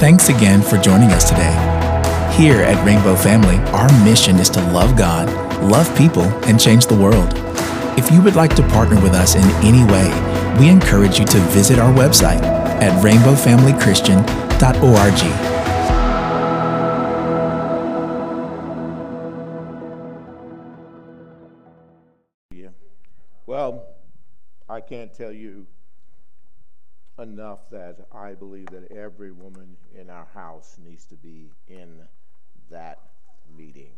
Thanks again for joining us today. Here at Rainbow Family, our mission is to love God, love people, and change the world. If you would like to partner with us in any way, we encourage you to visit our website at rainbowfamilychristian.org. Well, I can't tell you enough that I believe that every woman in our house needs to be in that meeting.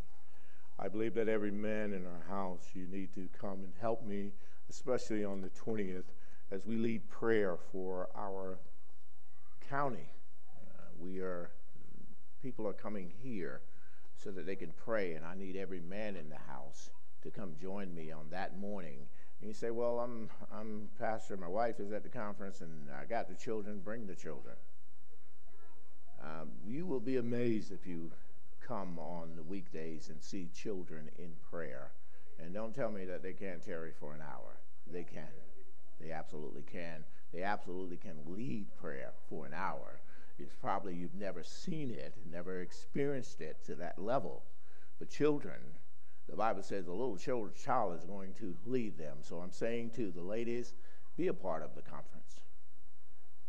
I believe that every man in our house, you need to come and help me, especially on the 20th, as we lead prayer for our county. Uh, we are, people are coming here so that they can pray, and I need every man in the house to come join me on that morning and you say, well, I'm, I'm pastor, my wife is at the conference, and I got the children, bring the children. Um, you will be amazed if you come on the weekdays and see children in prayer. And don't tell me that they can't tarry for an hour. They can. They absolutely can. They absolutely can lead prayer for an hour. It's probably you've never seen it, never experienced it to that level. But children, the Bible says a little child is going to lead them. So I'm saying to the ladies, be a part of the conference.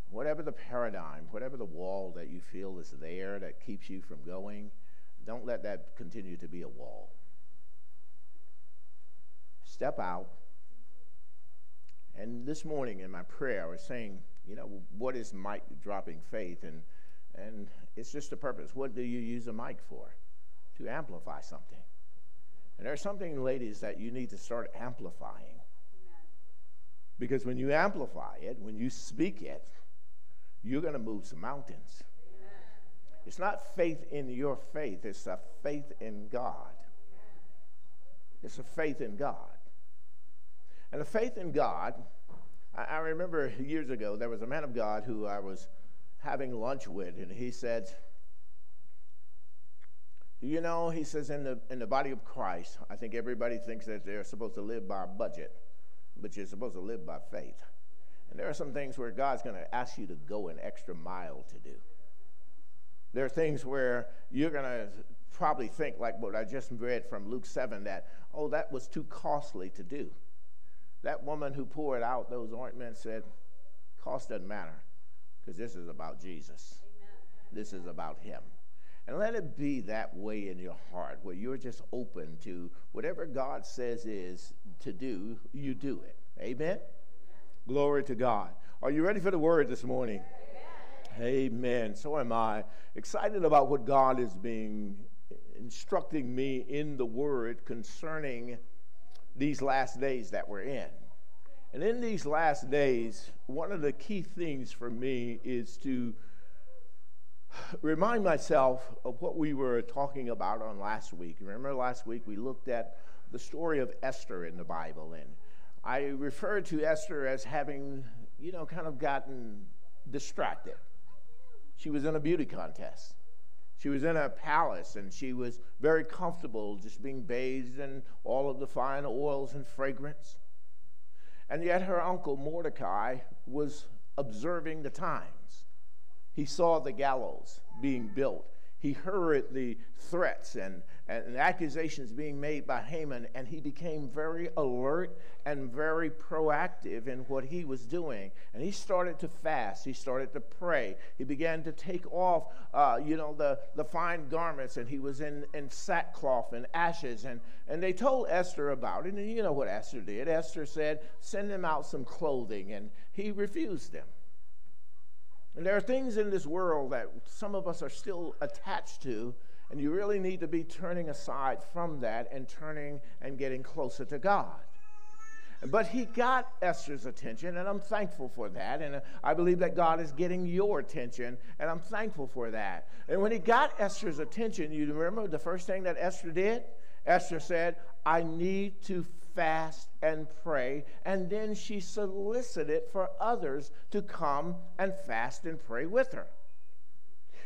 Whatever the paradigm, whatever the wall that you feel is there that keeps you from going, don't let that continue to be a wall. Step out. And this morning in my prayer, I was saying, you know, what is mic dropping faith? And, and it's just a purpose. What do you use a mic for? To amplify something. And there's something, ladies, that you need to start amplifying. Because when you amplify it, when you speak it, you're going to move some mountains. It's not faith in your faith, it's a faith in God. It's a faith in God. And a faith in God, I, I remember years ago, there was a man of God who I was having lunch with, and he said, you know, he says in the in the body of Christ, I think everybody thinks that they're supposed to live by a budget, but you're supposed to live by faith. And there are some things where God's going to ask you to go an extra mile to do. There are things where you're going to probably think, like what I just read from Luke 7, that, oh, that was too costly to do. That woman who poured out those ointments said, cost doesn't matter because this is about Jesus. Amen. This is about Him. And let it be that way in your heart where you're just open to whatever God says is to do, you do it. Amen? Glory to God. Are you ready for the word this morning? Amen. So am I. Excited about what God is being instructing me in the word concerning these last days that we're in. And in these last days, one of the key things for me is to remind myself of what we were talking about on last week. Remember last week we looked at the story of Esther in the Bible, and I referred to Esther as having, you know, kind of gotten distracted. She was in a beauty contest. She was in a palace and she was very comfortable just being bathed in all of the fine oils and fragrance. And yet her uncle Mordecai was observing the times. He saw the gallows being built. He heard the threats and, and accusations being made by Haman, and he became very alert and very proactive in what he was doing. And he started to fast. He started to pray. He began to take off, uh, you know, the, the fine garments, and he was in, in sackcloth and ashes. And, and they told Esther about it, and you know what Esther did. Esther said, Send him out some clothing, and he refused them. And there are things in this world that some of us are still attached to, and you really need to be turning aside from that and turning and getting closer to God. But he got Esther's attention, and I'm thankful for that. And uh, I believe that God is getting your attention, and I'm thankful for that. And when he got Esther's attention, you remember the first thing that Esther did? Esther said, I need to fast and pray. And then she solicited for others to come and fast and pray with her.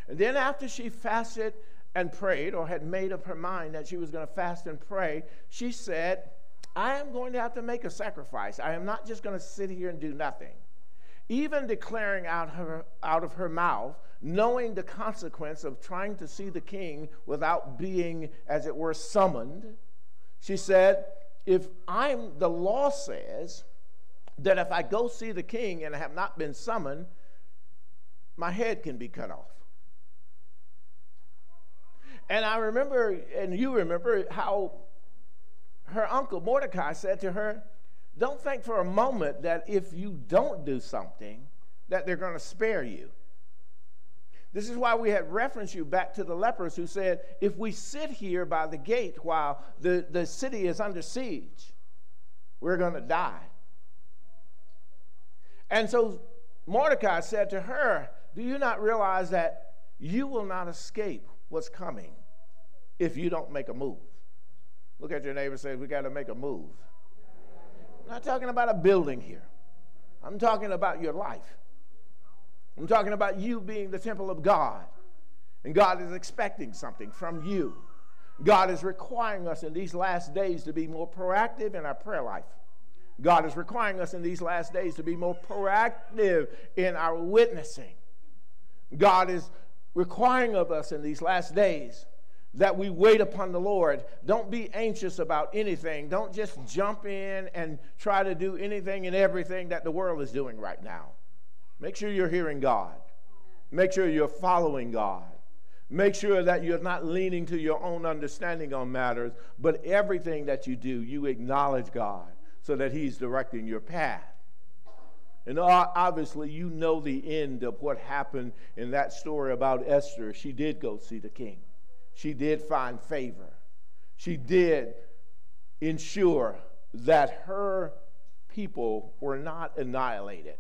And then, after she fasted and prayed, or had made up her mind that she was going to fast and pray, she said, I am going to have to make a sacrifice. I am not just going to sit here and do nothing. Even declaring out, her, out of her mouth knowing the consequence of trying to see the king without being, as it were, summoned, she said, If I'm, the law says that if I go see the king and I have not been summoned, my head can be cut off. And I remember, and you remember, how her uncle Mordecai said to her, Don't think for a moment that if you don't do something, that they're going to spare you. This is why we had referenced you back to the lepers who said, If we sit here by the gate while the, the city is under siege, we're going to die. And so Mordecai said to her, Do you not realize that you will not escape what's coming if you don't make a move? Look at your neighbor and say, We got to make a move. I'm not talking about a building here, I'm talking about your life. I'm talking about you being the temple of God. And God is expecting something from you. God is requiring us in these last days to be more proactive in our prayer life. God is requiring us in these last days to be more proactive in our witnessing. God is requiring of us in these last days that we wait upon the Lord. Don't be anxious about anything. Don't just jump in and try to do anything and everything that the world is doing right now. Make sure you're hearing God. Make sure you're following God. Make sure that you're not leaning to your own understanding on matters, but everything that you do, you acknowledge God so that He's directing your path. And uh, obviously, you know the end of what happened in that story about Esther. She did go see the king, she did find favor, she did ensure that her people were not annihilated.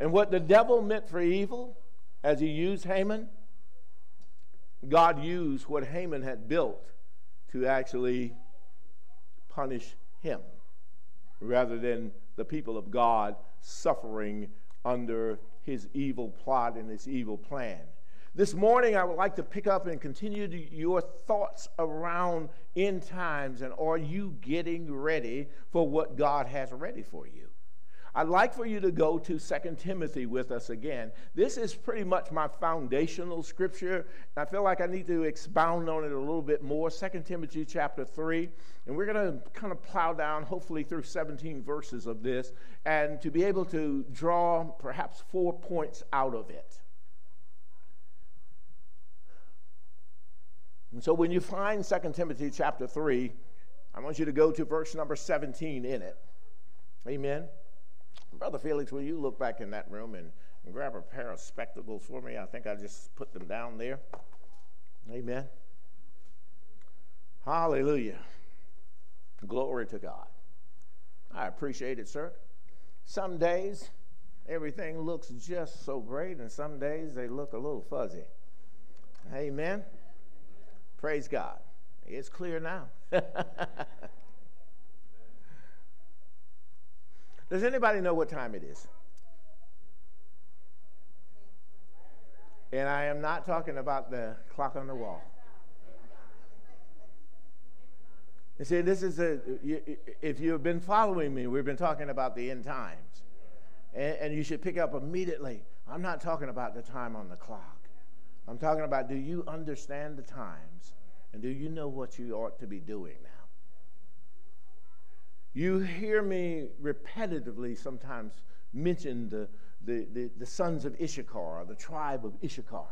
And what the devil meant for evil, as he used Haman, God used what Haman had built to actually punish him rather than the people of God suffering under his evil plot and his evil plan. This morning, I would like to pick up and continue your thoughts around end times and are you getting ready for what God has ready for you? I'd like for you to go to 2 Timothy with us again. This is pretty much my foundational scripture. I feel like I need to expound on it a little bit more. 2 Timothy chapter 3. And we're going to kind of plow down, hopefully, through 17 verses of this, and to be able to draw perhaps four points out of it. And so when you find 2 Timothy chapter 3, I want you to go to verse number 17 in it. Amen. Brother Felix, will you look back in that room and, and grab a pair of spectacles for me? I think I just put them down there. Amen. Hallelujah. Glory to God. I appreciate it, sir. Some days everything looks just so great, and some days they look a little fuzzy. Amen. Praise God. It's clear now. Does anybody know what time it is? And I am not talking about the clock on the wall. You see, this is a, if you've been following me, we've been talking about the end times. And, and you should pick up immediately. I'm not talking about the time on the clock. I'm talking about do you understand the times and do you know what you ought to be doing now? You hear me repetitively sometimes mention the, the, the, the, sons of Issachar, the tribe of Issachar.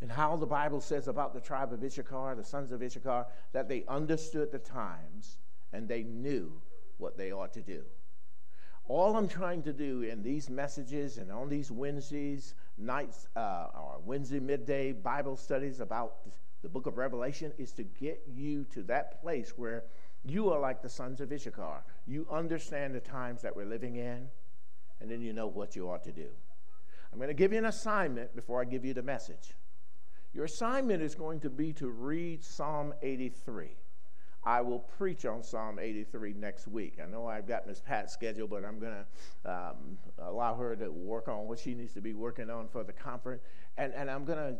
And how the Bible says about the tribe of Issachar, the sons of Issachar, that they understood the times and they knew what they ought to do. All I'm trying to do in these messages and on these Wednesdays nights uh, or Wednesday midday Bible studies about the book of Revelation is to get you to that place where you are like the sons of Issachar. You understand the times that we're living in, and then you know what you ought to do. I'm going to give you an assignment before I give you the message. Your assignment is going to be to read Psalm 83. I will preach on Psalm 83 next week. I know I've got Miss Pat's schedule, but I'm going to um, allow her to work on what she needs to be working on for the conference. And, and I'm going to,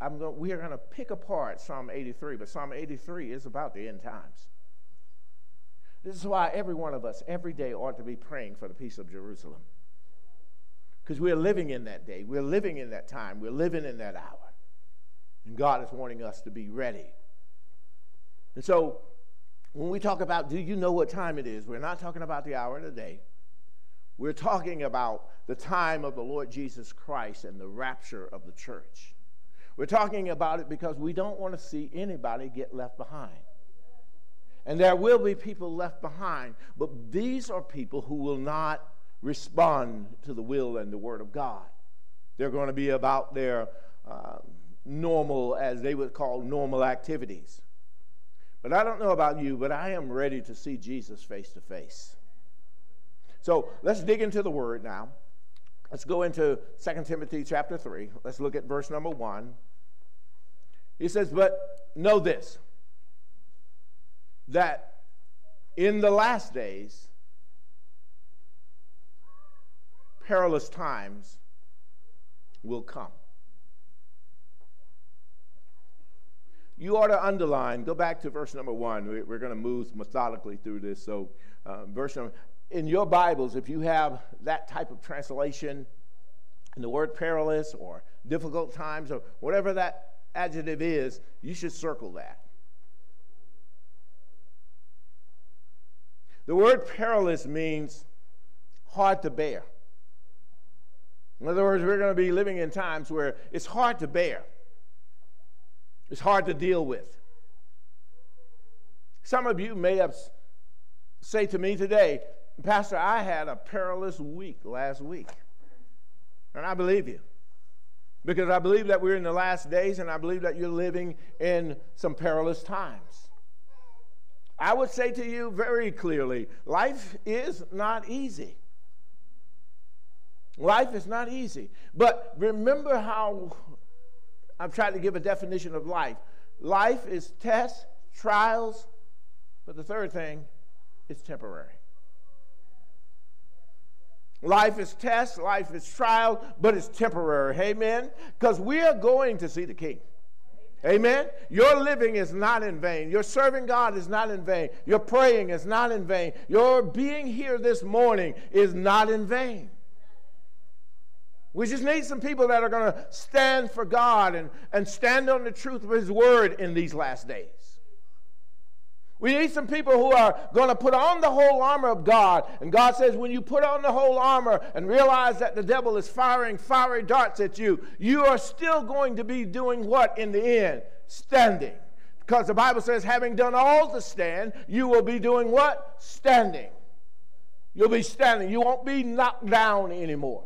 I'm going, we are going to pick apart Psalm 83, but Psalm 83 is about the end times. This is why every one of us every day ought to be praying for the peace of Jerusalem. Because we're living in that day. We're living in that time. We're living in that hour. And God is wanting us to be ready. And so, when we talk about, do you know what time it is? We're not talking about the hour of the day. We're talking about the time of the Lord Jesus Christ and the rapture of the church. We're talking about it because we don't want to see anybody get left behind. And there will be people left behind, but these are people who will not respond to the will and the word of God. They're going to be about their uh, normal, as they would call normal activities. But I don't know about you, but I am ready to see Jesus face to face. So let's dig into the word now. Let's go into 2 Timothy chapter 3. Let's look at verse number 1. He says, But know this, that in the last days, perilous times will come. You ought to underline, go back to verse number one. We're going to move methodically through this. So, uh, verse number, in your Bibles, if you have that type of translation, and the word perilous or difficult times or whatever that adjective is, you should circle that. The word perilous means hard to bear. In other words, we're going to be living in times where it's hard to bear, it's hard to deal with. Some of you may have say to me today, Pastor, I had a perilous week last week. And I believe you. Because I believe that we're in the last days and I believe that you're living in some perilous times. I would say to you very clearly life is not easy. Life is not easy. But remember how I've trying to give a definition of life. Life is tests, trials, but the third thing is temporary. Life is test, life is trial, but it's temporary. Amen? Because we are going to see the King. Amen. Your living is not in vain. Your serving God is not in vain. Your praying is not in vain. Your being here this morning is not in vain. We just need some people that are going to stand for God and, and stand on the truth of His word in these last days. We need some people who are going to put on the whole armor of God. And God says, when you put on the whole armor and realize that the devil is firing fiery darts at you, you are still going to be doing what in the end? Standing. Because the Bible says, having done all to stand, you will be doing what? Standing. You'll be standing. You won't be knocked down anymore.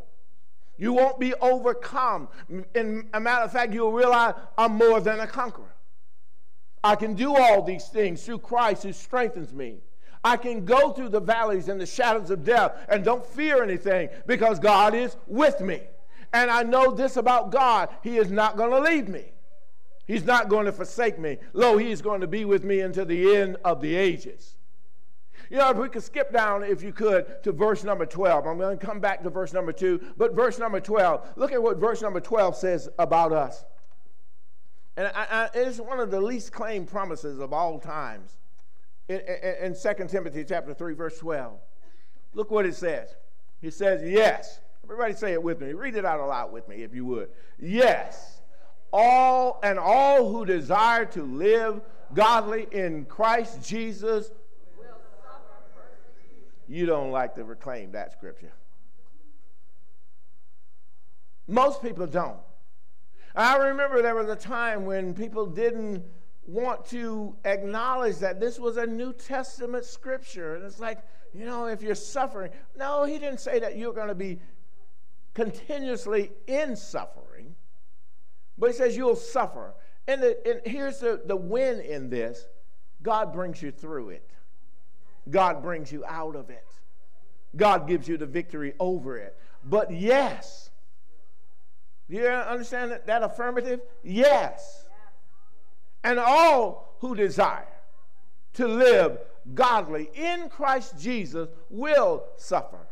You won't be overcome. In a matter of fact, you'll realize I'm more than a conqueror. I can do all these things through Christ who strengthens me. I can go through the valleys and the shadows of death and don't fear anything because God is with me. And I know this about God He is not going to leave me, He's not going to forsake me. Lo, He is going to be with me until the end of the ages. You know, if we could skip down, if you could, to verse number 12. I'm going to come back to verse number 2, but verse number 12. Look at what verse number 12 says about us. And I, I, it's one of the least claimed promises of all times in, in, in 2 Timothy chapter 3, verse 12. Look what it says. He says, Yes. Everybody say it with me. Read it out aloud with me, if you would. Yes. All and all who desire to live godly in Christ Jesus. You don't like to reclaim that scripture. Most people don't. I remember there was a time when people didn't want to acknowledge that this was a New Testament scripture. And it's like, you know, if you're suffering, no, he didn't say that you're going to be continuously in suffering, but he says you'll suffer. And, the, and here's the, the win in this God brings you through it, God brings you out of it, God gives you the victory over it. But yes, do you understand that, that affirmative? Yes. And all who desire to live godly in Christ Jesus will suffer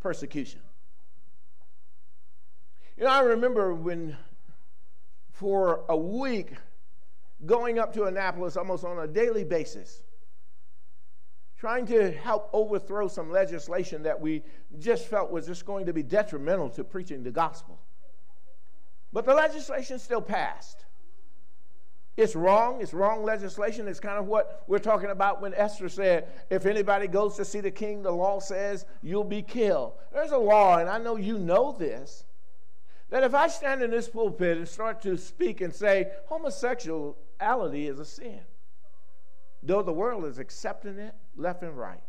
persecution. You know, I remember when for a week going up to Annapolis almost on a daily basis, trying to help overthrow some legislation that we just felt was just going to be detrimental to preaching the gospel. But the legislation still passed. It's wrong. It's wrong legislation. It's kind of what we're talking about when Esther said, if anybody goes to see the king, the law says you'll be killed. There's a law, and I know you know this, that if I stand in this pulpit and start to speak and say homosexuality is a sin, though the world is accepting it left and right.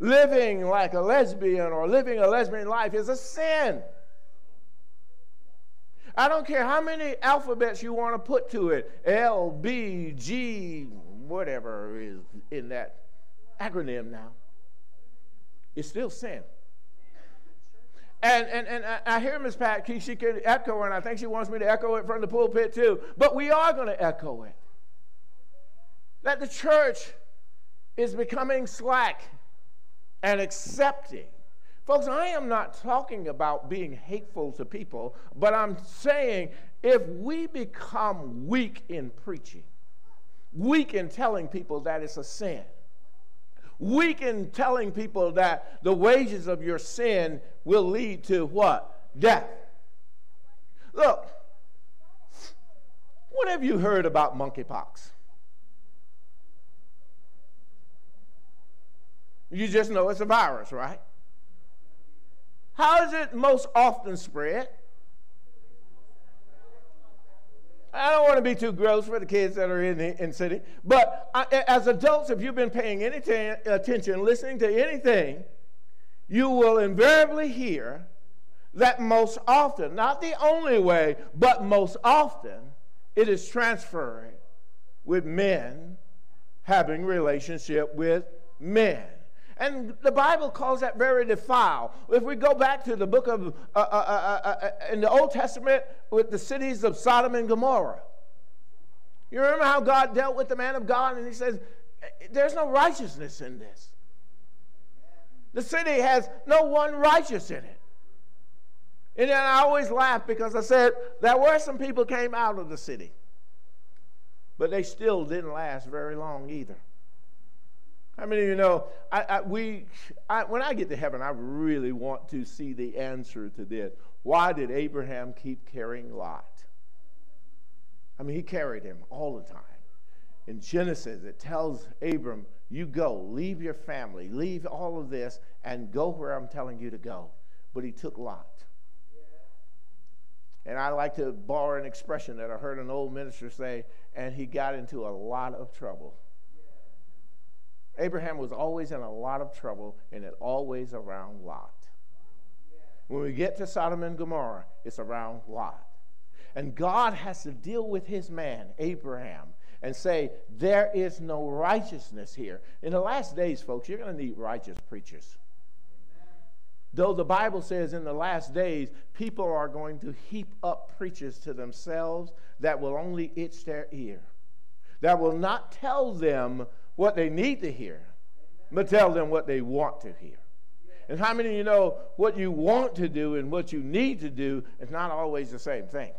Living like a lesbian or living a lesbian life is a sin. I don't care how many alphabets you want to put to it L, B, G, whatever is in that acronym now. It's still sin. And, and, and I hear Ms. Pat, she can echo, and I think she wants me to echo it from the pulpit too. But we are going to echo it. That the church is becoming slack and accepting Folks, I am not talking about being hateful to people, but I'm saying if we become weak in preaching, weak in telling people that it's a sin, weak in telling people that the wages of your sin will lead to what? Death. Look, what have you heard about monkeypox? You just know it's a virus, right? How is it most often spread? I don't want to be too gross for the kids that are in the in city, but I, as adults, if you've been paying any attention, listening to anything, you will invariably hear that most often, not the only way, but most often, it is transferring with men having relationship with men. And the Bible calls that very defile. If we go back to the book of, uh, uh, uh, uh, uh in the Old Testament with the cities of Sodom and Gomorrah, you remember how God dealt with the man of God and he says, There's no righteousness in this. The city has no one righteous in it. And then I always laugh because I said there were some people came out of the city, but they still didn't last very long either. I mean, you know, I, I we, I, when I get to heaven, I really want to see the answer to this. Why did Abraham keep carrying Lot? I mean, he carried him all the time. In Genesis, it tells Abram, You go, leave your family, leave all of this, and go where I'm telling you to go. But he took Lot. And I like to borrow an expression that I heard an old minister say, and he got into a lot of trouble. Abraham was always in a lot of trouble, and it always around Lot. When we get to Sodom and Gomorrah, it's around Lot. And God has to deal with his man, Abraham, and say, There is no righteousness here. In the last days, folks, you're going to need righteous preachers. Though the Bible says in the last days, people are going to heap up preachers to themselves that will only itch their ear, that will not tell them what they need to hear, but tell them what they want to hear. And how many of you know what you want to do and what you need to do is not always the same thing?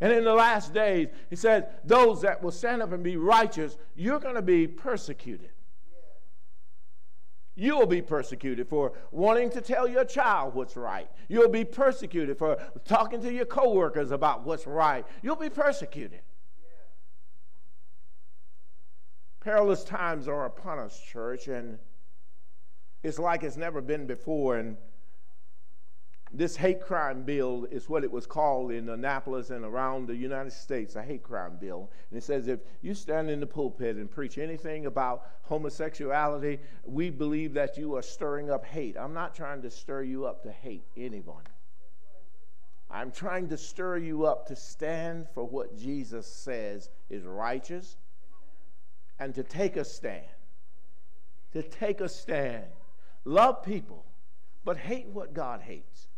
And in the last days, he said, those that will stand up and be righteous, you're going to be persecuted. You'll be persecuted for wanting to tell your child what's right. You'll be persecuted for talking to your coworkers about what's right. You'll be persecuted. Perilous times are upon us, church, and it's like it's never been before. And this hate crime bill is what it was called in Annapolis and around the United States, a hate crime bill. And it says if you stand in the pulpit and preach anything about homosexuality, we believe that you are stirring up hate. I'm not trying to stir you up to hate anyone. I'm trying to stir you up to stand for what Jesus says is righteous and to take a stand. To take a stand. Love people, but hate what God hates.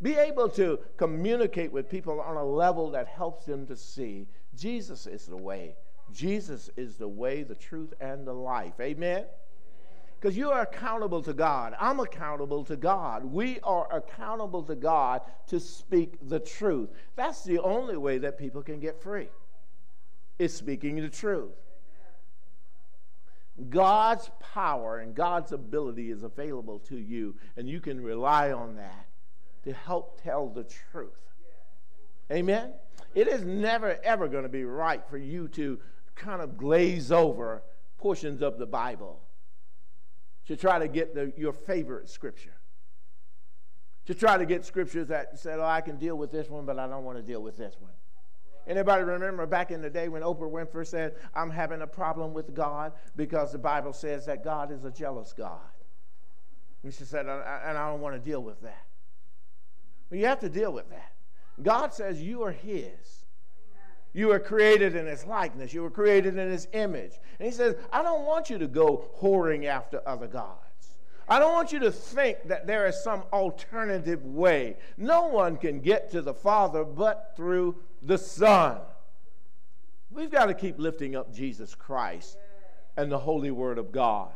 Be able to communicate with people on a level that helps them to see Jesus is the way. Jesus is the way, the truth, and the life. Amen? Because you are accountable to God. I'm accountable to God. We are accountable to God to speak the truth. That's the only way that people can get free. is speaking the truth. God's power and God's ability is available to you, and you can rely on that to help tell the truth. Amen? It is never, ever going to be right for you to kind of glaze over portions of the Bible to try to get the, your favorite scripture. To try to get scriptures that said, oh, I can deal with this one, but I don't want to deal with this one. Anybody remember back in the day when Oprah Winfrey said, I'm having a problem with God because the Bible says that God is a jealous God? And she said, and I don't want to deal with that. Well, you have to deal with that. God says you are His. You were created in His likeness. You were created in His image. And He says, I don't want you to go whoring after other gods. I don't want you to think that there is some alternative way. No one can get to the Father but through the Son. We've got to keep lifting up Jesus Christ and the holy word of God.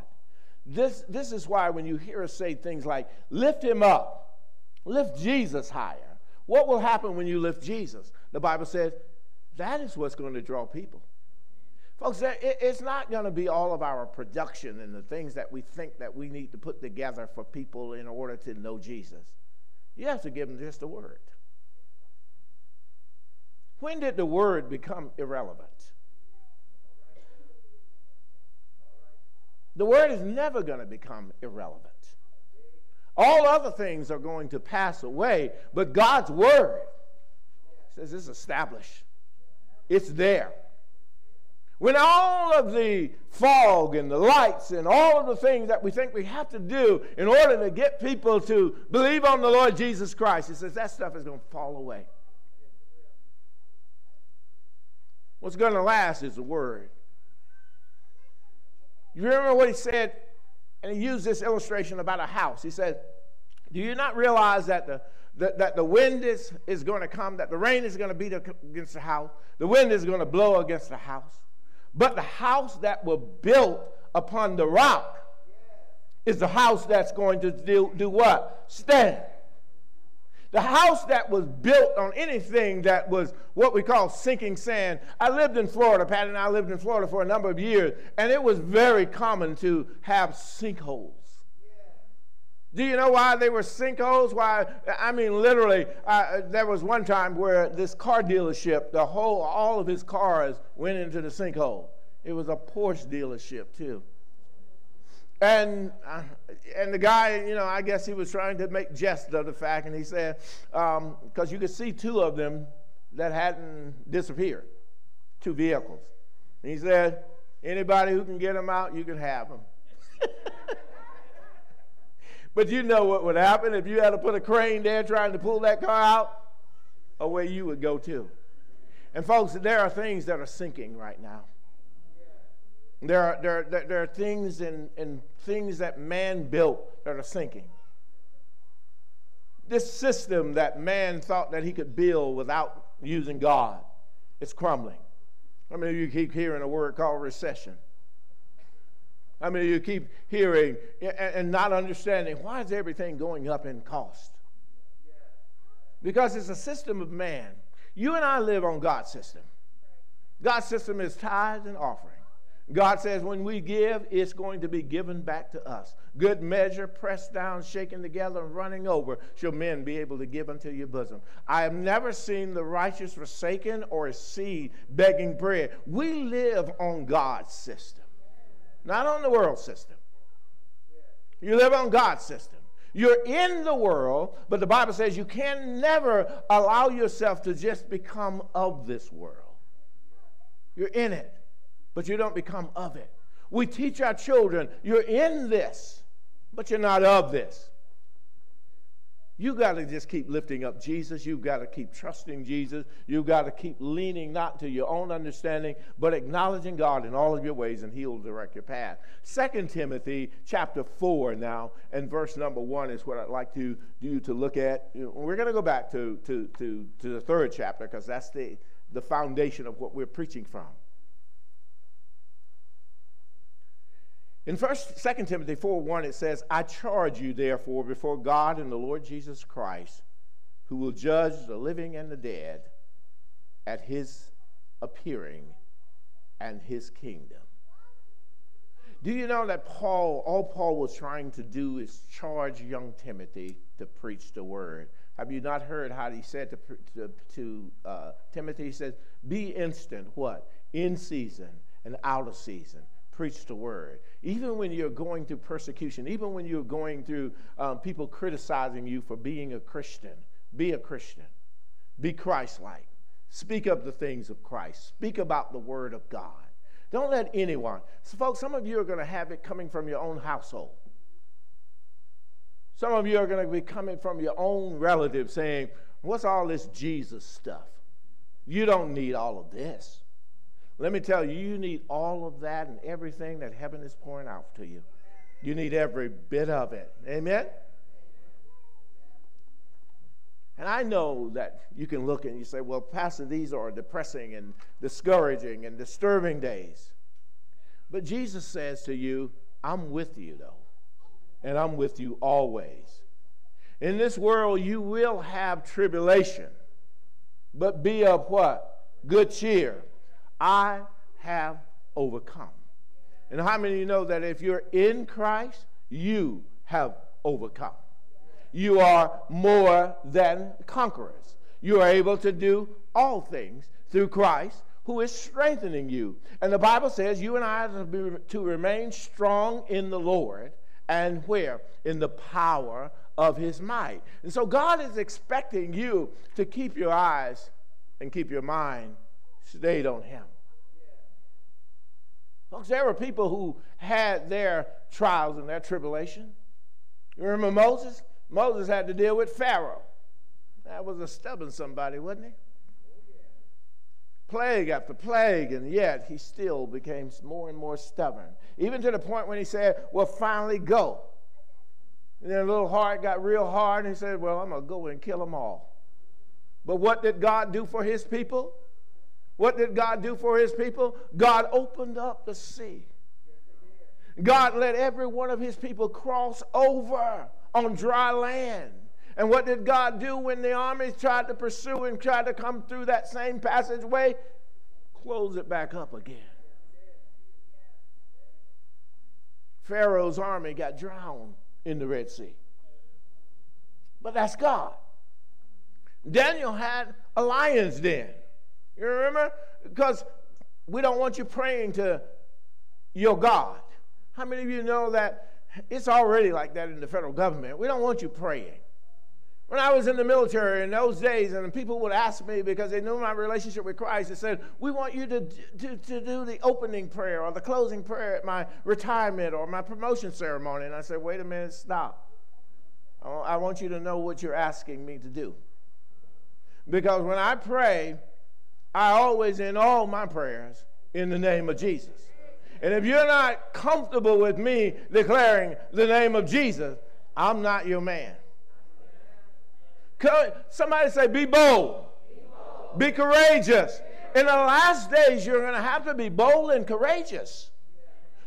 This, this is why when you hear us say things like, lift him up, lift Jesus higher, what will happen when you lift Jesus? The Bible says that is what's going to draw people. Folks, it's not going to be all of our production and the things that we think that we need to put together for people in order to know Jesus. You have to give them just the word. When did the word become irrelevant? The word is never going to become irrelevant. All other things are going to pass away, but God's word says it's established. It's there. When all of the fog and the lights and all of the things that we think we have to do in order to get people to believe on the Lord Jesus Christ, he says that stuff is going to fall away. What's going to last is the Word. You remember what he said? And he used this illustration about a house. He said, Do you not realize that the, that, that the wind is, is going to come, that the rain is going to beat against the house, the wind is going to blow against the house? But the house that was built upon the rock is the house that's going to do, do what? Stand. The house that was built on anything that was what we call sinking sand. I lived in Florida, Pat and I lived in Florida for a number of years, and it was very common to have sinkholes. Do you know why they were sinkholes? Why? I mean, literally, uh, there was one time where this car dealership, the whole, all of his cars went into the sinkhole. It was a Porsche dealership too. And uh, and the guy, you know, I guess he was trying to make jest of the fact, and he said, because um, you could see two of them that hadn't disappeared, two vehicles. And he said, anybody who can get them out, you can have them. But you know what would happen if you had to put a crane there trying to pull that car out? Away you would go too. And folks, there are things that are sinking right now. There are, there, there, there are things and, and things that man built that are sinking. This system that man thought that he could build without using God, it's crumbling. I mean, you keep hearing a word called recession. I mean, you keep hearing and not understanding why is everything going up in cost? Because it's a system of man. You and I live on God's system. God's system is tithes and offering. God says when we give, it's going to be given back to us. Good measure, pressed down, shaken together, and running over, shall men be able to give unto your bosom. I have never seen the righteous forsaken or a seed begging bread. We live on God's system not on the world system. You live on God's system. You're in the world, but the Bible says you can never allow yourself to just become of this world. You're in it, but you don't become of it. We teach our children, you're in this, but you're not of this. You got to just keep lifting up Jesus. You've got to keep trusting Jesus. You've got to keep leaning not to your own understanding, but acknowledging God in all of your ways, and He will direct your path. Second Timothy chapter 4 now, and verse number 1 is what I'd like to do to look at. We're going to go back to, to, to, to the third chapter because that's the, the foundation of what we're preaching from. In first, 2 Timothy 4 1, it says, I charge you, therefore, before God and the Lord Jesus Christ, who will judge the living and the dead at his appearing and his kingdom. Do you know that Paul, all Paul was trying to do is charge young Timothy to preach the word? Have you not heard how he said to, to, to uh, Timothy? He says, Be instant, what? In season and out of season. Preach the word. Even when you're going through persecution, even when you're going through um, people criticizing you for being a Christian, be a Christian. Be Christ like. Speak of the things of Christ. Speak about the word of God. Don't let anyone. So folks, some of you are going to have it coming from your own household. Some of you are going to be coming from your own relatives saying, What's all this Jesus stuff? You don't need all of this. Let me tell you, you need all of that and everything that heaven is pouring out to you. You need every bit of it. Amen? And I know that you can look and you say, well, Pastor, these are depressing and discouraging and disturbing days. But Jesus says to you, I'm with you, though, and I'm with you always. In this world, you will have tribulation, but be of what? Good cheer. I have overcome. And how many of you know that if you're in Christ, you have overcome? you are more than conquerors. You are able to do all things through Christ who is strengthening you. And the Bible says you and I are to, be, to remain strong in the Lord and where? In the power of his might. And so God is expecting you to keep your eyes and keep your mind stayed on him. Folks, there were people who had their trials and their tribulation. You remember Moses? Moses had to deal with Pharaoh. That was a stubborn somebody, wasn't he? Plague after plague, and yet he still became more and more stubborn. Even to the point when he said, Well, finally go. And then a little heart got real hard, and he said, Well, I'm going to go and kill them all. But what did God do for his people? What did God do for his people? God opened up the sea. God let every one of his people cross over on dry land. And what did God do when the armies tried to pursue and tried to come through that same passageway? Close it back up again. Pharaoh's army got drowned in the Red Sea. But that's God. Daniel had a lion's den. You remember? Because we don't want you praying to your God. How many of you know that it's already like that in the federal government. We don't want you praying. When I was in the military in those days, and people would ask me because they knew my relationship with Christ, they said, We want you to, to, to do the opening prayer or the closing prayer at my retirement or my promotion ceremony. And I said, Wait a minute, stop. I want you to know what you're asking me to do. Because when I pray, I always end all my prayers in the name of Jesus. And if you're not comfortable with me declaring the name of Jesus, I'm not your man. Somebody say, be bold, be, bold. be courageous. In the last days, you're going to have to be bold and courageous.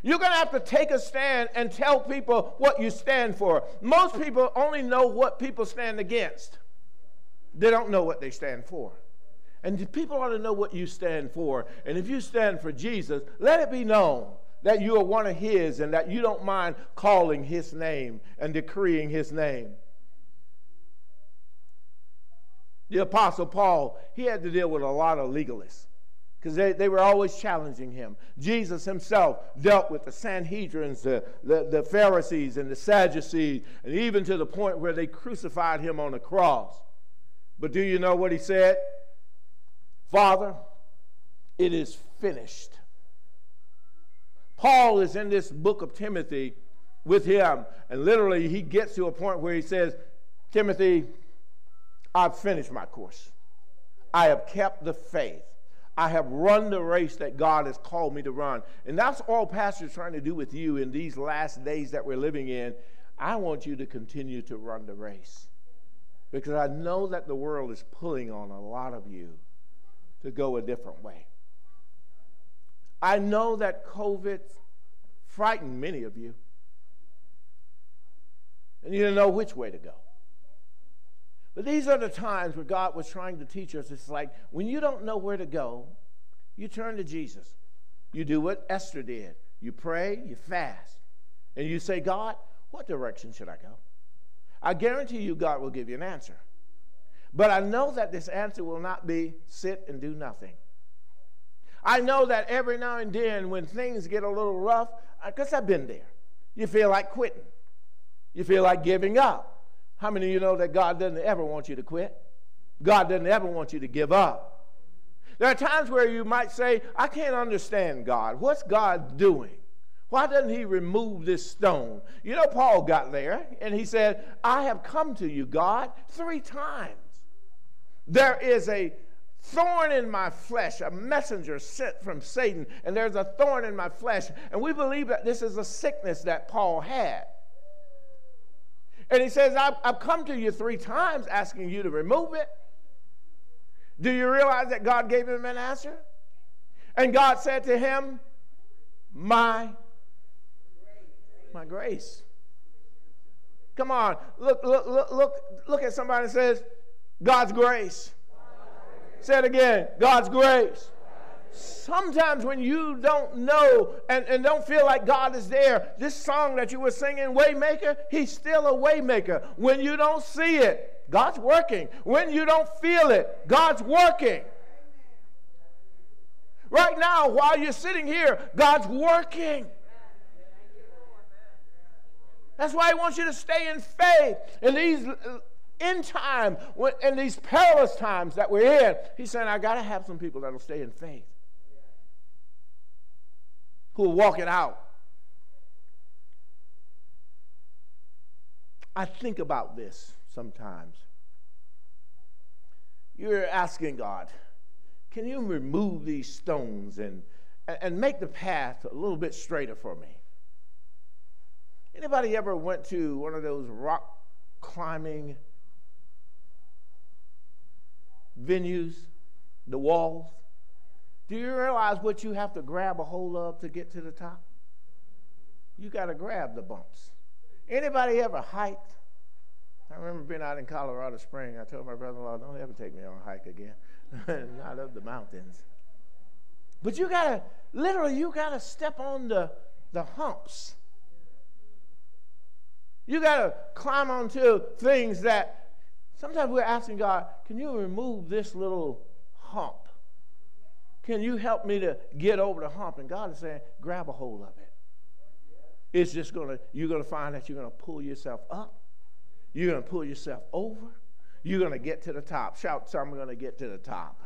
You're going to have to take a stand and tell people what you stand for. Most people only know what people stand against, they don't know what they stand for. And people ought to know what you stand for. And if you stand for Jesus, let it be known that you are one of His and that you don't mind calling His name and decreeing His name. The Apostle Paul, he had to deal with a lot of legalists because they, they were always challenging him. Jesus himself dealt with the Sanhedrins, the, the, the Pharisees, and the Sadducees, and even to the point where they crucified him on the cross. But do you know what he said? Father, it is finished. Paul is in this book of Timothy with him, and literally he gets to a point where he says, Timothy, I've finished my course. I have kept the faith. I have run the race that God has called me to run. And that's all Pastor's trying to do with you in these last days that we're living in. I want you to continue to run the race because I know that the world is pulling on a lot of you to go a different way. I know that COVID frightened many of you, and you didn't know which way to go. But these are the times where God was trying to teach us. It's like when you don't know where to go, you turn to Jesus. You do what Esther did. You pray, you fast, and you say, God, what direction should I go? I guarantee you, God will give you an answer. But I know that this answer will not be sit and do nothing. I know that every now and then when things get a little rough, uh, because I've been there, you feel like quitting. You feel like giving up. How many of you know that God doesn't ever want you to quit? God doesn't ever want you to give up. There are times where you might say, I can't understand God. What's God doing? Why doesn't he remove this stone? You know, Paul got there and he said, I have come to you, God, three times. There is a thorn in my flesh, a messenger sent from Satan, and there's a thorn in my flesh. And we believe that this is a sickness that Paul had. And he says, I've, I've come to you three times asking you to remove it. Do you realize that God gave him an answer? And God said to him, My my grace. Come on, look, look, look, look, look at somebody and says, God's grace. Say it again, God's grace. Sometimes when you don't know and, and don't feel like God is there, this song that you were singing, Waymaker, He's still a waymaker. When you don't see it, God's working. When you don't feel it, God's working. Right now, while you're sitting here, God's working. That's why He wants you to stay in faith And these in time, in these perilous times that we're in. He's saying, I got to have some people that'll stay in faith, who will walk it out. I think about this sometimes. You're asking God, can you remove these stones and, and make the path a little bit straighter for me? Anybody ever went to one of those rock climbing venues, the walls? Do you realize what you have to grab a hold of to get to the top? You got to grab the bumps. Anybody ever hiked? I remember being out in Colorado Spring. I told my brother-in-law, "Don't ever take me on a hike again, not up the mountains." But you gotta literally, you gotta step on the the humps you got to climb onto things that sometimes we're asking God, can you remove this little hump? Can you help me to get over the hump? And God is saying, grab a hold of it. It's just going to, you're going to find that you're going to pull yourself up. You're going to pull yourself over. You're going to get to the top. Shout, I'm going to get to the top.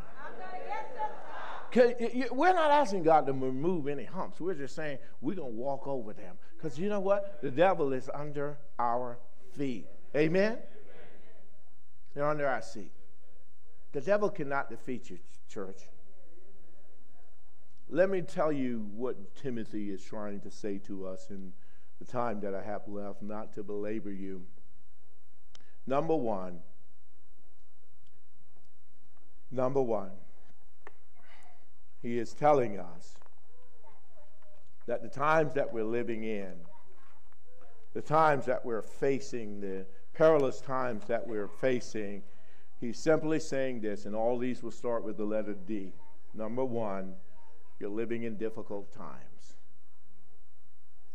We're not asking God to remove any humps. We're just saying we're going to walk over them. Because you know what? The devil is under our feet. Amen? They're under our seat. The devil cannot defeat you, church. Let me tell you what Timothy is trying to say to us in the time that I have left, not to belabor you. Number one, number one, he is telling us that the times that we're living in, the times that we're facing, the perilous times that we're facing, he's simply saying this, and all these will start with the letter D. Number one, you're living in difficult times.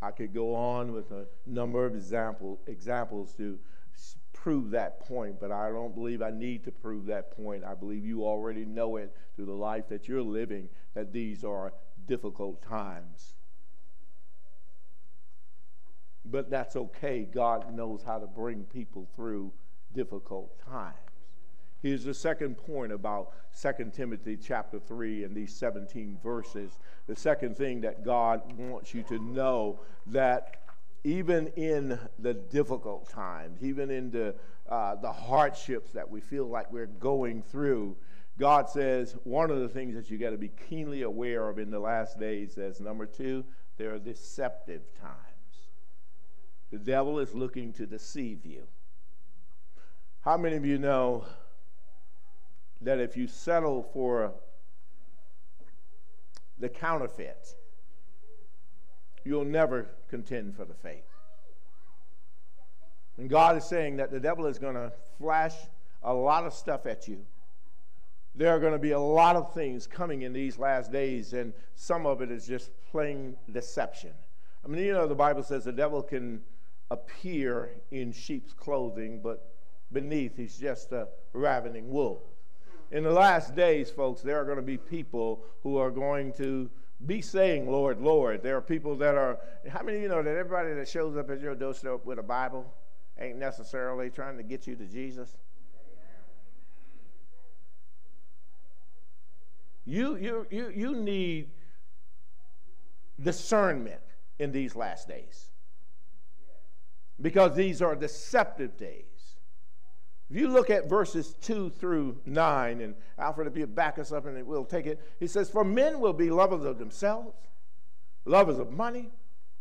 I could go on with a number of example, examples to prove that point, but I don't believe I need to prove that point. I believe you already know it through the life that you're living that these are difficult times. But that's okay. God knows how to bring people through difficult times. Here's the second point about 2 Timothy chapter 3 and these 17 verses. The second thing that God wants you to know that even in the difficult times, even in the, uh, the hardships that we feel like we're going through, God says one of the things that you got to be keenly aware of in the last days is number two, there are deceptive times. The devil is looking to deceive you. How many of you know that if you settle for the counterfeit, you'll never contend for the faith. And God is saying that the devil is going to flash a lot of stuff at you there are going to be a lot of things coming in these last days, and some of it is just plain deception. I mean, you know, the Bible says the devil can appear in sheep's clothing, but beneath he's just a ravening wolf. In the last days, folks, there are going to be people who are going to be saying, Lord, Lord. There are people that are, how many of you know that everybody that shows up at your doorstep with a Bible ain't necessarily trying to get you to Jesus? You, you, you, you need discernment in these last days because these are deceptive days. If you look at verses 2 through 9, and Alfred, if you back us up and we'll take it, he says, For men will be lovers of themselves, lovers of money,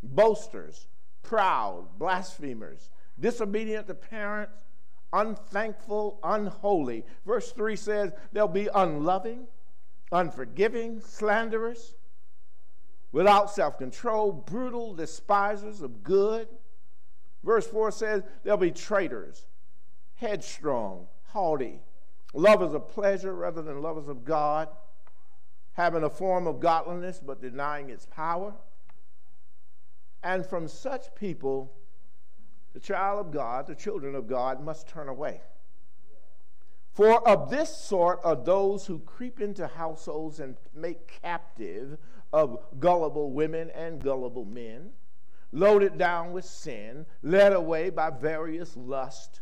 boasters, proud, blasphemers, disobedient to parents, unthankful, unholy. Verse 3 says, They'll be unloving unforgiving, slanderous, without self control, brutal, despisers of good. Verse 4 says they'll be traitors, headstrong, haughty, lovers of pleasure rather than lovers of God, having a form of godliness but denying its power. And from such people, the child of God, the children of God, must turn away. For of this sort are those who creep into households and make captive of gullible women and gullible men, loaded down with sin, led away by various lust,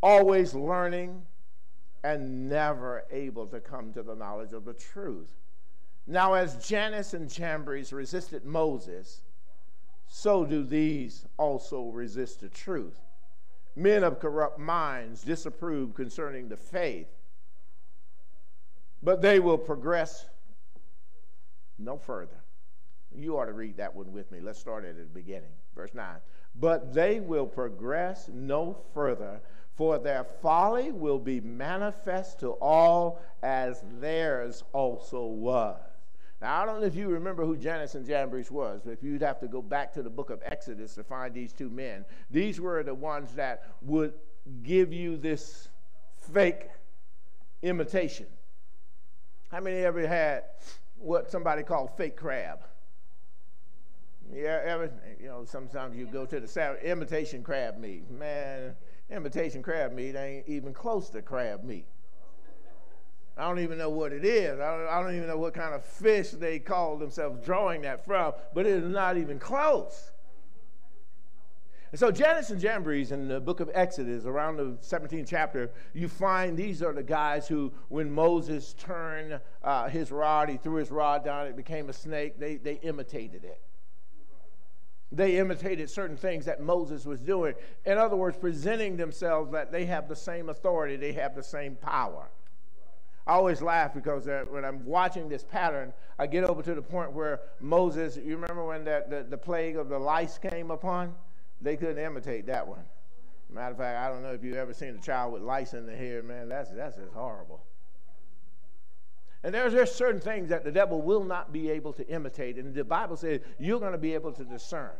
always learning and never able to come to the knowledge of the truth. Now, as Jannes and Jambres resisted Moses, so do these also resist the truth men of corrupt minds disapprove concerning the faith, but they will progress no further. You ought to read that one with me. Let's start at the beginning, verse 9. But they will progress no further, for their folly will be manifest to all as theirs also was. Now, I don't know if you remember who Jannes and Jambres was, but if you'd have to go back to the book of Exodus to find these two men, these were the ones that would give you this fake imitation. How many ever had what somebody called fake crab? Yeah, you know, sometimes you go to the imitation crab meat. Man, imitation crab meat ain't even close to crab meat. I don't even know what it is. I don't, I don't, even know what kind of fish they call themselves drawing that from, but it is not even close. And so, Jannes and Jambres in the book of Exodus, around the 17th chapter, you find these are the guys who, when Moses turned uh, his rod, he threw his rod down, it became a snake, they, they imitated it. They imitated certain things that Moses was doing. In other words, presenting themselves that they have the same authority, they have the same power. I always laugh because uh, when I'm watching this pattern, I get over to the point where Moses, you remember when that, the, the plague of the lice came upon? They couldn't imitate that one. Matter of fact, I don't know if you've ever seen a child with lice in the hair, man, that's, that's just horrible. And there's, there's certain things that the devil will not be able to imitate. And the Bible says you're going to be able to discern.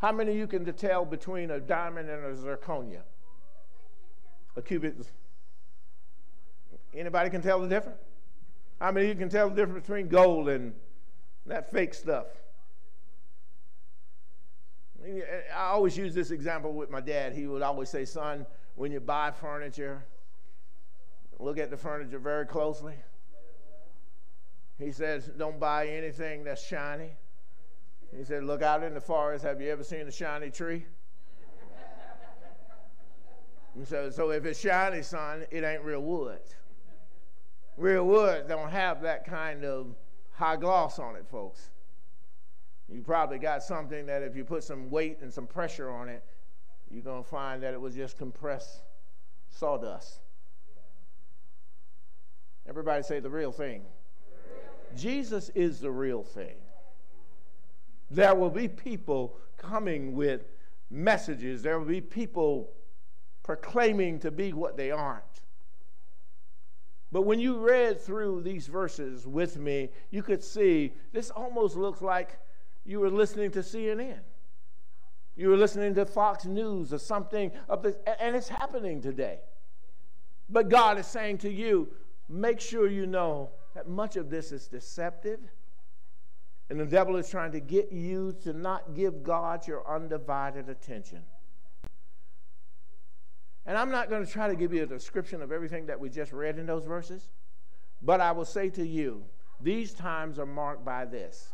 How many of you can tell between a diamond and a zirconia? A cubic Anybody can tell the difference? How many of you can tell the difference between gold and that fake stuff? I always use this example with my dad. He would always say, Son, when you buy furniture, look at the furniture very closely. He says, Don't buy anything that's shiny. He said, Look out in the forest. Have you ever seen a shiny tree? so, so if it's shiny, son, it ain't real wood real wood don't have that kind of high gloss on it, folks. You probably got something that if you put some weight and some pressure on it, you're going to find that it was just compressed sawdust. Everybody say the real thing. Jesus is the real thing. There will be people coming with messages, there will be people proclaiming to be what they aren't. But when you read through these verses with me, you could see this almost looks like you were listening to CNN. You were listening to Fox News or something of this, and it's happening today. But God is saying to you, make sure you know that much of this is deceptive. And the devil is trying to get you to not give God your undivided attention. And I'm not going to try to give you a description of everything that we just read in those verses, but I will say to you, these times are marked by this.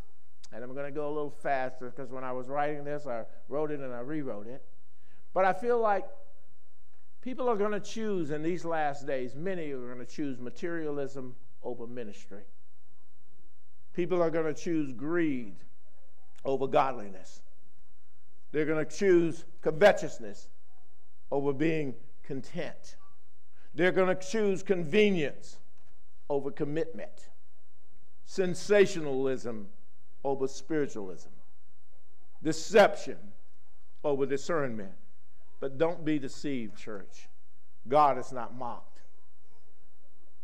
And I'm going to go a little faster because when I was writing this, I wrote it and I rewrote it. But I feel like people are going to choose in these last days, many are going to choose materialism over ministry. People are going to choose greed over godliness. They're going to choose covetousness over being content. They're going to choose convenience over commitment, sensationalism over spiritualism, deception over discernment. But don't be deceived, church. God is not mocked.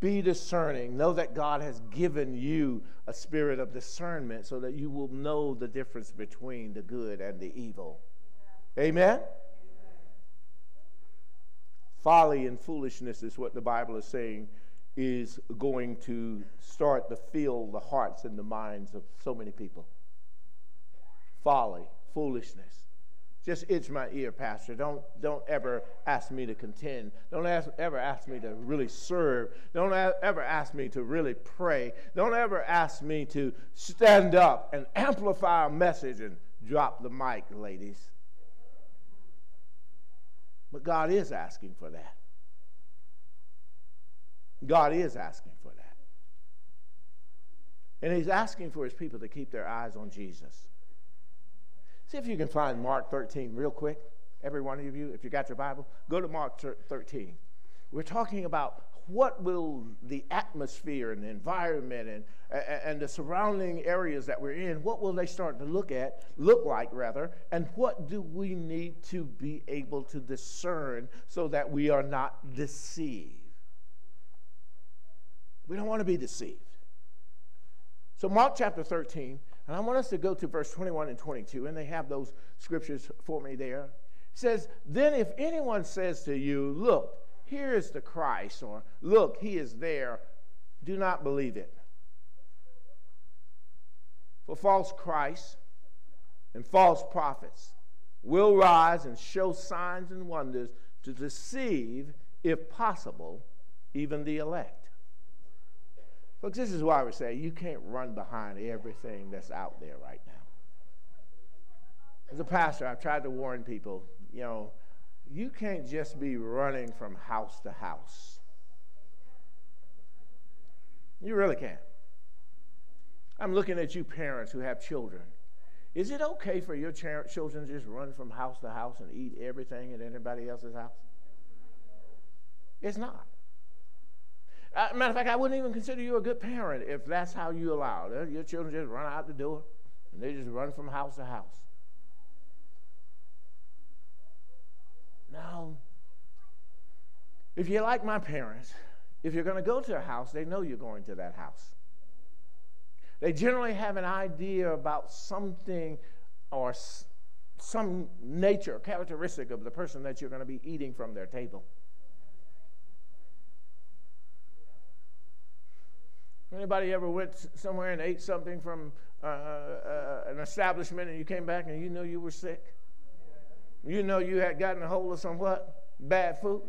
Be discerning. Know that God has given you a spirit of discernment so that you will know the difference between the good and the evil. Amen? Folly and foolishness is what the Bible is saying is going to start to fill the hearts and the minds of so many people. Folly, foolishness. Just itch my ear, Pastor. Don't, don't ever ask me to contend. Don't ask, ever ask me to really serve. Don't a- ever ask me to really pray. Don't ever ask me to stand up and amplify a message and drop the mic, ladies. But God is asking for that. God is asking for that. And He's asking for His people to keep their eyes on Jesus. See if you can find Mark 13 real quick. Every one of you, if you got your Bible, go to Mark 13. We're talking about what will the atmosphere and the environment and, and the surrounding areas that we're in, what will they start to look at, look like rather, and what do we need to be able to discern so that we are not deceived? We don't want to be deceived. So, Mark chapter 13, and I want us to go to verse 21 and 22, and they have those scriptures for me there. It says, Then if anyone says to you, Look, here is the Christ, or Look, he is there, do not believe it. For false Christs and false prophets will rise and show signs and wonders to deceive, if possible, even the elect. Folks, this is why we say you can't run behind everything that's out there right now. As a pastor, I've tried to warn people, you know, you can't just be running from house to house. You really can't. I'm looking at you parents who have children. Is it okay for your ch- children to just run from house to house and eat everything at anybody else's house? It's not. Uh, matter of fact, I wouldn't even consider you a good parent if that's how you allow it. Your children just run out the door and they just run from house to house. Now, if you're like my parents, if you're going to go to a house, they know you're going to that house. They generally have an idea about something or some nature, characteristic of the person that you're going to be eating from their table. Anybody ever went somewhere and ate something from uh, uh, uh, an establishment and you came back and you knew you were sick? You know you had gotten a hold of some what? Bad food?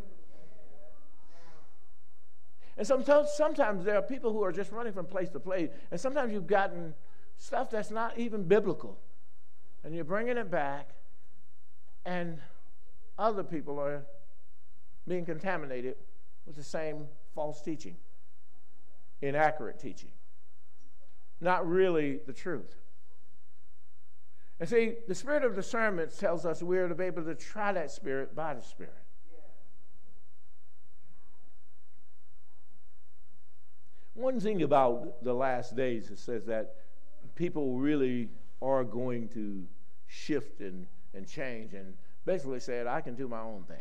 And sometimes, sometimes there are people who are just running from place to place, and sometimes you've gotten stuff that's not even biblical, and you're bringing it back, and other people are being contaminated with the same false teaching inaccurate teaching, not really the truth. And see, the spirit of discernment tells us we're to be able to try that spirit by the spirit. One thing about the last days, it says that people really are going to shift and, and change and basically said, I can do my own thing.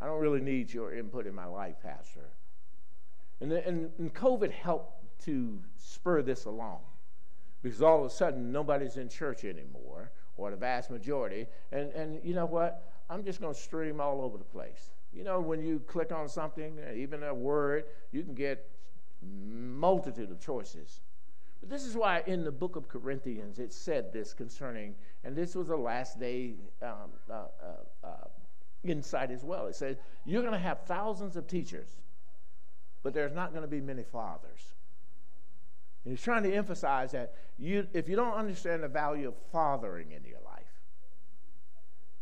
I don't really need your input in my life, Pastor. And, and, and COVID helped to spur this along because all of a sudden nobody's in church anymore, or the vast majority. And, and you know what? I'm just going to stream all over the place. You know, when you click on something, even a word, you can get multitude of choices. But this is why in the book of Corinthians it said this concerning, and this was a last day um, uh, uh, uh, insight as well. It said, You're going to have thousands of teachers, but there's not going to be many fathers. And he's trying to emphasize that you, if you don't understand the value of fathering in your life,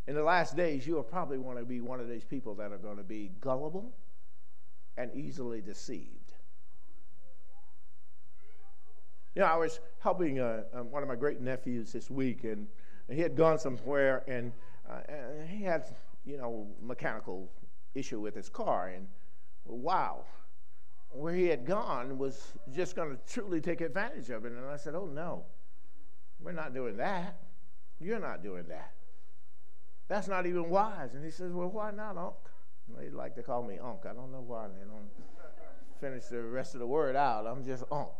in the last days, you will probably want to be one of these people that are going to be gullible and easily deceived. You know, I was helping uh, um, one of my great nephews this week, and he had gone somewhere, and, uh, and he had, you know, mechanical issue with his car, and wow, where he had gone was just going to truly take advantage of it. And I said, Oh, no, we're not doing that. You're not doing that. That's not even wise. And he says, Well, why not, Unc? They like to call me Unc. I don't know why they don't finish the rest of the word out. I'm just Unc.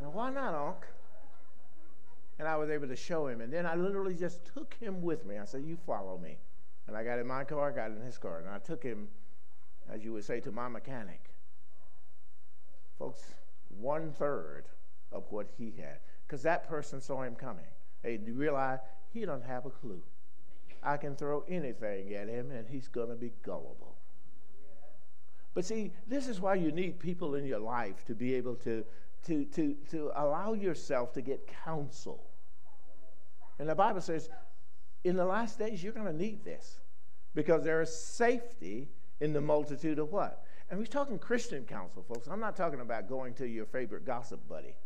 And why not, Unc? And I was able to show him. And then I literally just took him with me. I said, You follow me. And I got in my car, I got in his car. And I took him, as you would say, to my mechanic. Folks, one third of what he had. Because that person saw him coming. They realized he don't have a clue. I can throw anything at him and he's going to be gullible. But see, this is why you need people in your life to be able to, to, to, to allow yourself to get counsel. And the Bible says, in the last days, you're going to need this because there is safety in the multitude of what? And we're talking Christian counsel, folks. I'm not talking about going to your favorite gossip buddy.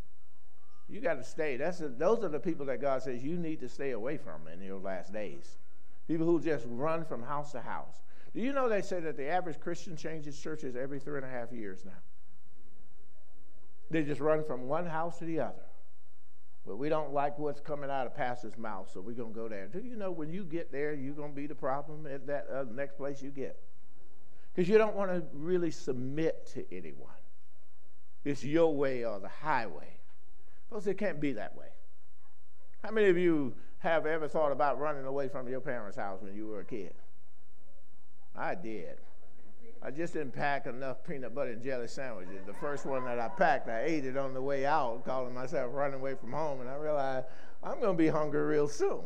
You got to stay. That's a, those are the people that God says you need to stay away from in your last days. People who just run from house to house. Do you know they say that the average Christian changes churches every three and a half years now? They just run from one house to the other. But we don't like what's coming out of pastor's mouth, so we're going to go there. Do you know when you get there, you're going to be the problem at that uh, next place you get? Because you don't want to really submit to anyone. It's your way or the highway. Folks, it can't be that way. How many of you have ever thought about running away from your parents' house when you were a kid? I did. I just didn't pack enough peanut butter and jelly sandwiches. The first one that I packed, I ate it on the way out, calling myself running away from home, and I realized I'm going to be hungry real soon.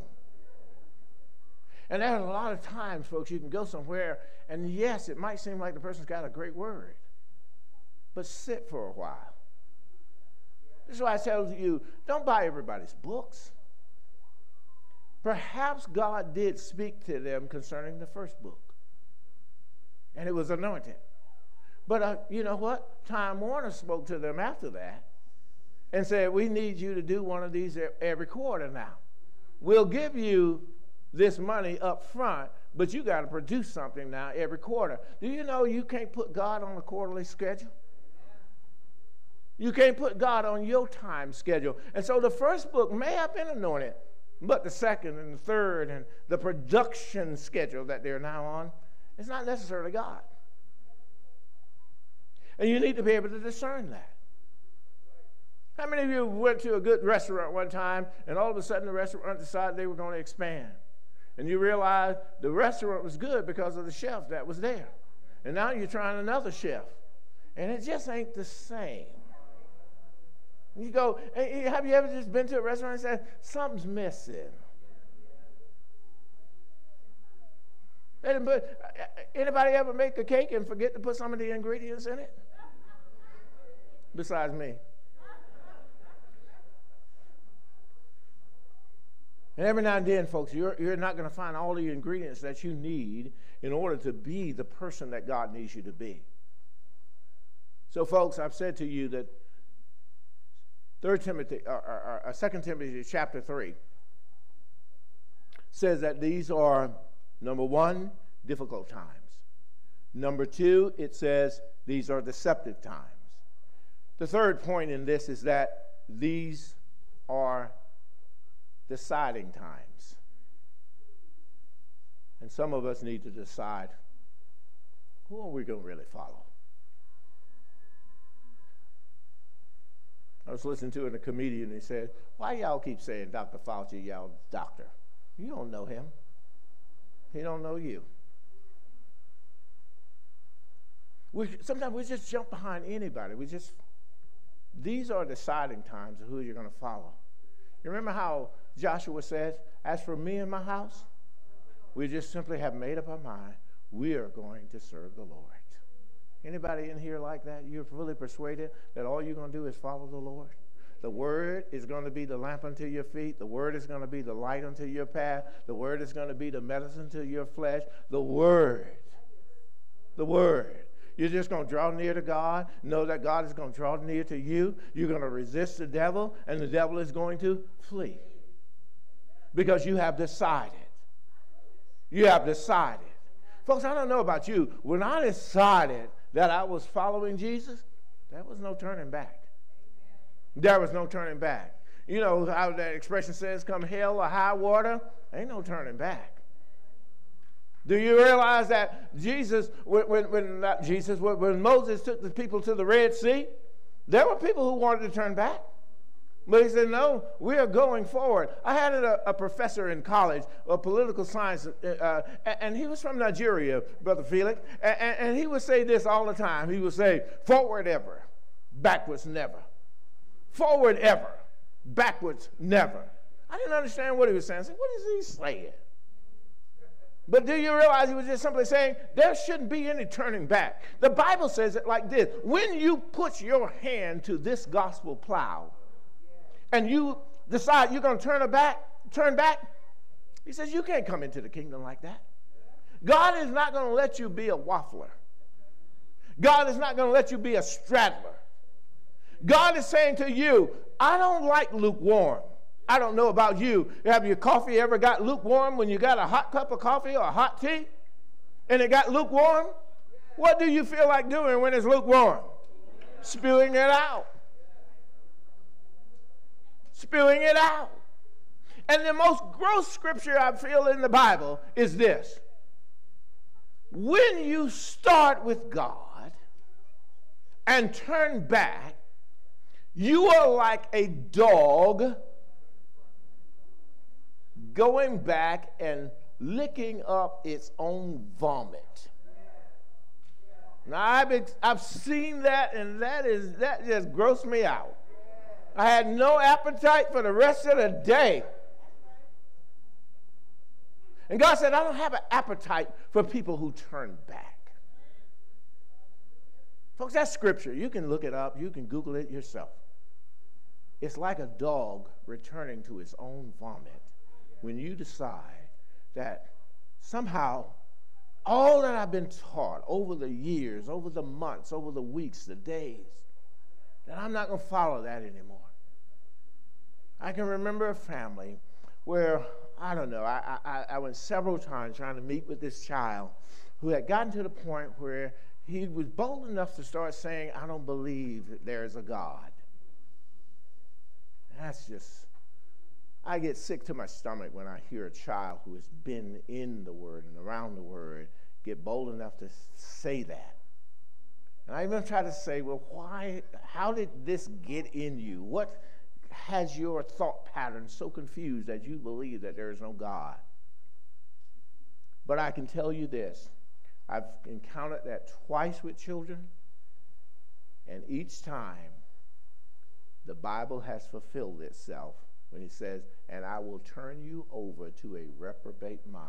And there's a lot of times, folks, you can go somewhere, and yes, it might seem like the person's got a great word, but sit for a while. This is why I tell you don't buy everybody's books. Perhaps God did speak to them concerning the first book, and it was anointed. But uh, you know what? Time Warner spoke to them after that and said, We need you to do one of these every quarter now. We'll give you this money up front, but you got to produce something now every quarter. Do you know you can't put God on a quarterly schedule? You can't put God on your time schedule. And so the first book may have been anointed, but the second and the third and the production schedule that they're now on is not necessarily God. And you need to be able to discern that. How many of you went to a good restaurant one time and all of a sudden the restaurant decided they were going to expand? And you realize the restaurant was good because of the chef that was there. And now you're trying another chef. And it just ain't the same. You go, have you ever just been to a restaurant and said, something's missing? They didn't put, uh, Anybody ever make a cake and forget to put some of the ingredients in it? Besides me. And every now and then, folks, you're, you're not going to find all the ingredients that you need in order to be the person that God needs you to be. So, folks, I've said to you that Third Timothy, or, or, or Second Timothy chapter three says that these are number one, difficult times. Number two, it says these are deceptive times. The third point in this is that these are deciding times. And some of us need to decide who are we going to really follow? I was listening to a comedian, and he said, Why y'all keep saying Dr. Fauci, y'all doctor? You don't know him. He don't know you. We, sometimes we just jump behind anybody. We just, these are deciding times of who you're going to follow. You remember how Joshua said, As for me and my house, we just simply have made up our mind we are going to serve the Lord. Anybody in here like that? You're fully persuaded that all you're going to do is follow the Lord? The word is going to be the lamp unto your feet. The word is going to be the light unto your path. The word is going to be the medicine to your flesh. The word. The word. You're just going to draw near to God, know that God is going to draw near to you. You're going to resist the devil, and the devil is going to flee. Because you have decided. You have decided. Folks, I don't know about you. When I decided that I was following Jesus, there was no turning back. There was no turning back. You know how that expression says, come hell or high water? Ain't no turning back. Do you realize that Jesus, when, when, not Jesus, when, when Moses took the people to the Red Sea, there were people who wanted to turn back. But he said, no, we are going forward. I had a, a professor in college of political science, uh, uh and he was from Nigeria, Brother Felix, and, and he would say this all the time. He would say, forward ever, backwards never. Forward ever, backwards never. I didn't understand what he was saying. I said, what is he saying? But do you realize he was just simply saying there shouldn't be any turning back? The Bible says it like this when you put your hand to this gospel plow, and you decide you're going to turn back, turn back, he says you can't come into the kingdom like that. God is not going to let you be a waffler. God is not going to let you be a straddler. God is saying to you, I don't like lukewarm. I don't know about you. Have your coffee ever got lukewarm when you got a hot cup of coffee or a hot tea and it got lukewarm? What do you feel like doing when it's lukewarm? Spewing it out spewing it out. And the most gross scripture I feel in the Bible is this when you start with God and turn back, you are like a dog going back and licking up its own vomit. Now I've, I've seen that, and that is that just grossed me out. I had no appetite for the rest of the day. And God said, I don't have an appetite for people who turn back. Folks, that's scripture. You can look it up, you can Google it yourself. It's like a dog returning to its own vomit when you decide that somehow all that I've been taught over the years, over the months, over the weeks, the days, that I'm not going to follow that anymore. I can remember a family where, I don't know, I, I, I went several times trying to meet with this child who had gotten to the point where he was bold enough to start saying, I don't believe that there is a God. That's just, I get sick to my stomach when I hear a child who has been in the Word and around the Word get bold enough to say that. And I even try to say, well, why, how did this get in you? What, has your thought pattern so confused that you believe that there is no God. But I can tell you this I've encountered that twice with children, and each time the Bible has fulfilled itself when he says, And I will turn you over to a reprobate mind.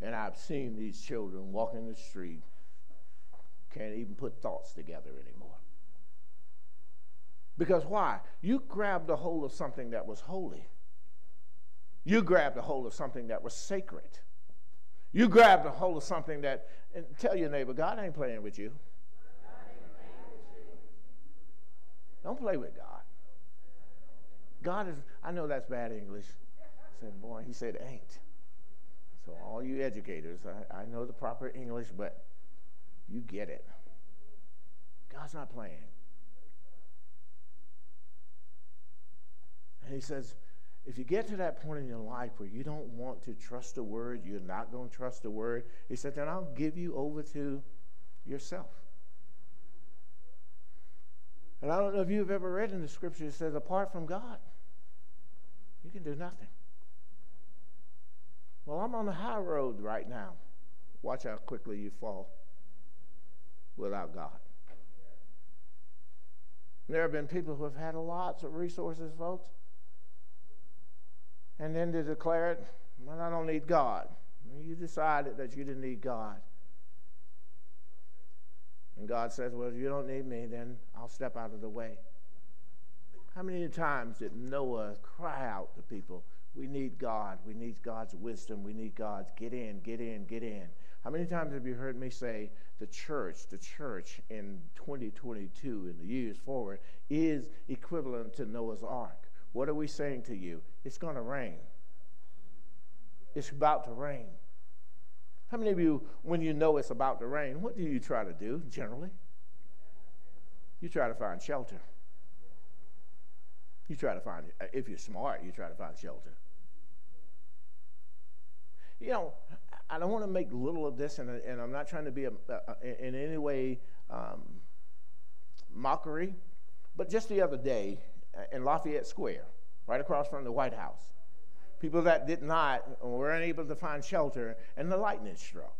And I've seen these children walking the street, can't even put thoughts together anymore. Because why? You grabbed a hold of something that was holy. You grabbed a hold of something that was sacred. You grabbed a hold of something that, and tell your neighbor, God ain't playing with you. Don't play with God. God is, I know that's bad English. I said, boy, he said ain't. So all you educators, I, I know the proper English, but you get it. God's not playing. And he says, if you get to that point in your life where you don't want to trust the word, you're not going to trust the word, he said, then I'll give you over to yourself. And I don't know if you've ever read in the scripture, it says, apart from God, you can do nothing. Well, I'm on the high road right now. Watch how quickly you fall without God. There have been people who have had lots of resources, folks, and then to declare it, well, I don't need God. You decided that you didn't need God. And God says, Well, if you don't need me, then I'll step out of the way. How many times did Noah cry out to people, We need God. We need God's wisdom. We need God's get in, get in, get in. How many times have you heard me say the church, the church in 2022 and the years forward is equivalent to Noah's ark? What are we saying to you? It's going to rain. It's about to rain. How many of you, when you know it's about to rain, what do you try to do generally? You try to find shelter. You try to find, if you're smart, you try to find shelter. You know, I don't want to make little of this, and, and I'm not trying to be a, a, in any way um, mockery, but just the other day in Lafayette Square, right across from the White House, people that did not were unable to find shelter, and the lightning struck.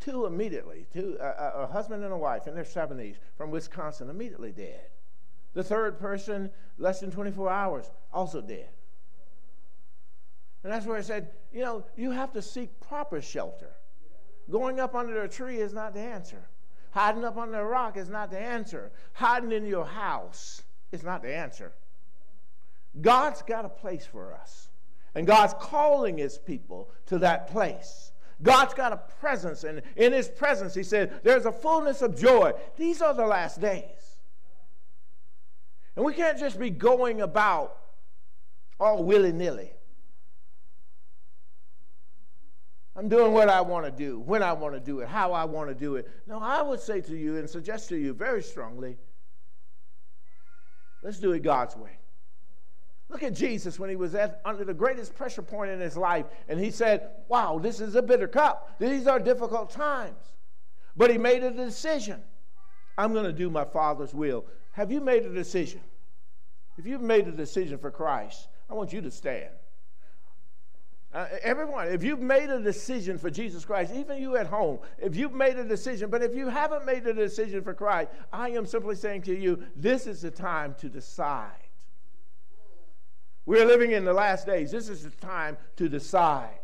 Two immediately, two, a husband and a wife in their 70s from Wisconsin, immediately dead. The third person, less than 24 hours, also dead. And that's where I said, you know, you have to seek proper shelter. Going up under a tree is not the answer. Hiding up under a rock is not the answer. Hiding in your house is not the answer. God's got a place for us. And God's calling his people to that place. God's got a presence, and in his presence, he said, there's a fullness of joy. These are the last days. And we can't just be going about all willy nilly. I'm doing what I want to do, when I want to do it, how I want to do it. No, I would say to you and suggest to you very strongly let's do it God's way. Look at Jesus when he was at, under the greatest pressure point in his life, and he said, Wow, this is a bitter cup. These are difficult times. But he made a decision. I'm going to do my Father's will. Have you made a decision? If you've made a decision for Christ, I want you to stand. Uh, everyone, if you've made a decision for Jesus Christ, even you at home, if you've made a decision, but if you haven't made a decision for Christ, I am simply saying to you, this is the time to decide. We're living in the last days. This is the time to decide.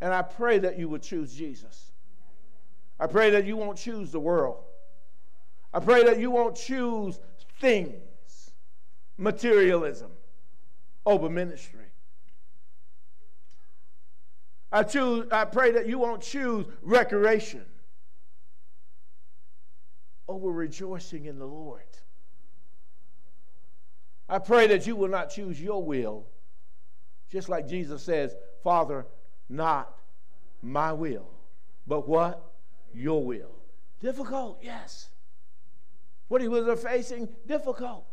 And I pray that you would choose Jesus. I pray that you won't choose the world. I pray that you won't choose things, materialism, over ministry. I, choose, I pray that you won't choose recreation over rejoicing in the Lord. I pray that you will not choose your will, just like Jesus says, Father, not my will, but what? Your will. Difficult, yes. What he was facing, difficult.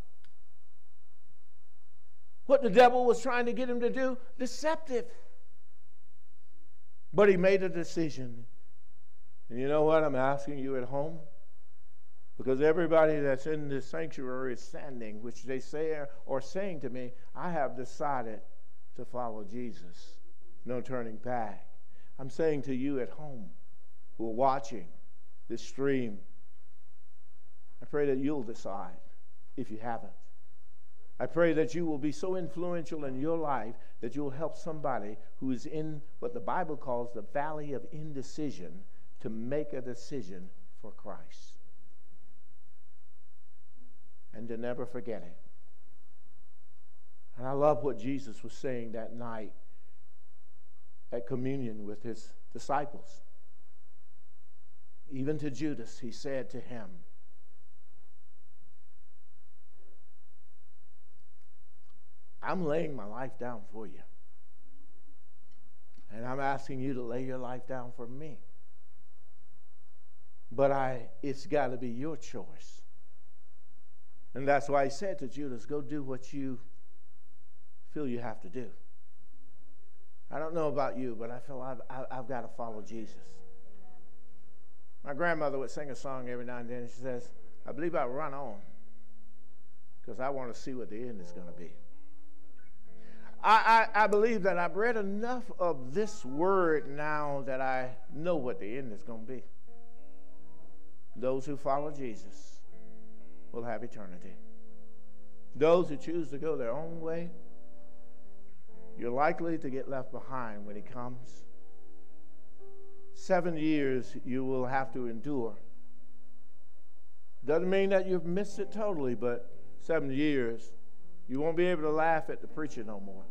What the devil was trying to get him to do, deceptive. But he made a decision. And you know what? I'm asking you at home because everybody that's in this sanctuary is standing, which they say or saying to me, I have decided to follow Jesus. No turning back. I'm saying to you at home who are watching this stream, I pray that you'll decide if you haven't. I pray that you will be so influential in your life that you'll help somebody who is in what the Bible calls the valley of indecision to make a decision for Christ and to never forget it. And I love what Jesus was saying that night at communion with his disciples. Even to Judas, he said to him, I'm laying my life down for you. And I'm asking you to lay your life down for me. But I it's got to be your choice. And that's why he said to Judas, Go do what you feel you have to do. I don't know about you, but I feel I've, I've got to follow Jesus. My grandmother would sing a song every now and then. She says, I believe I'll run on because I want to see what the end is going to be. I, I, I believe that I've read enough of this word now that I know what the end is going to be. Those who follow Jesus will have eternity. Those who choose to go their own way, you're likely to get left behind when he comes. Seven years you will have to endure. Doesn't mean that you've missed it totally, but seven years, you won't be able to laugh at the preacher no more.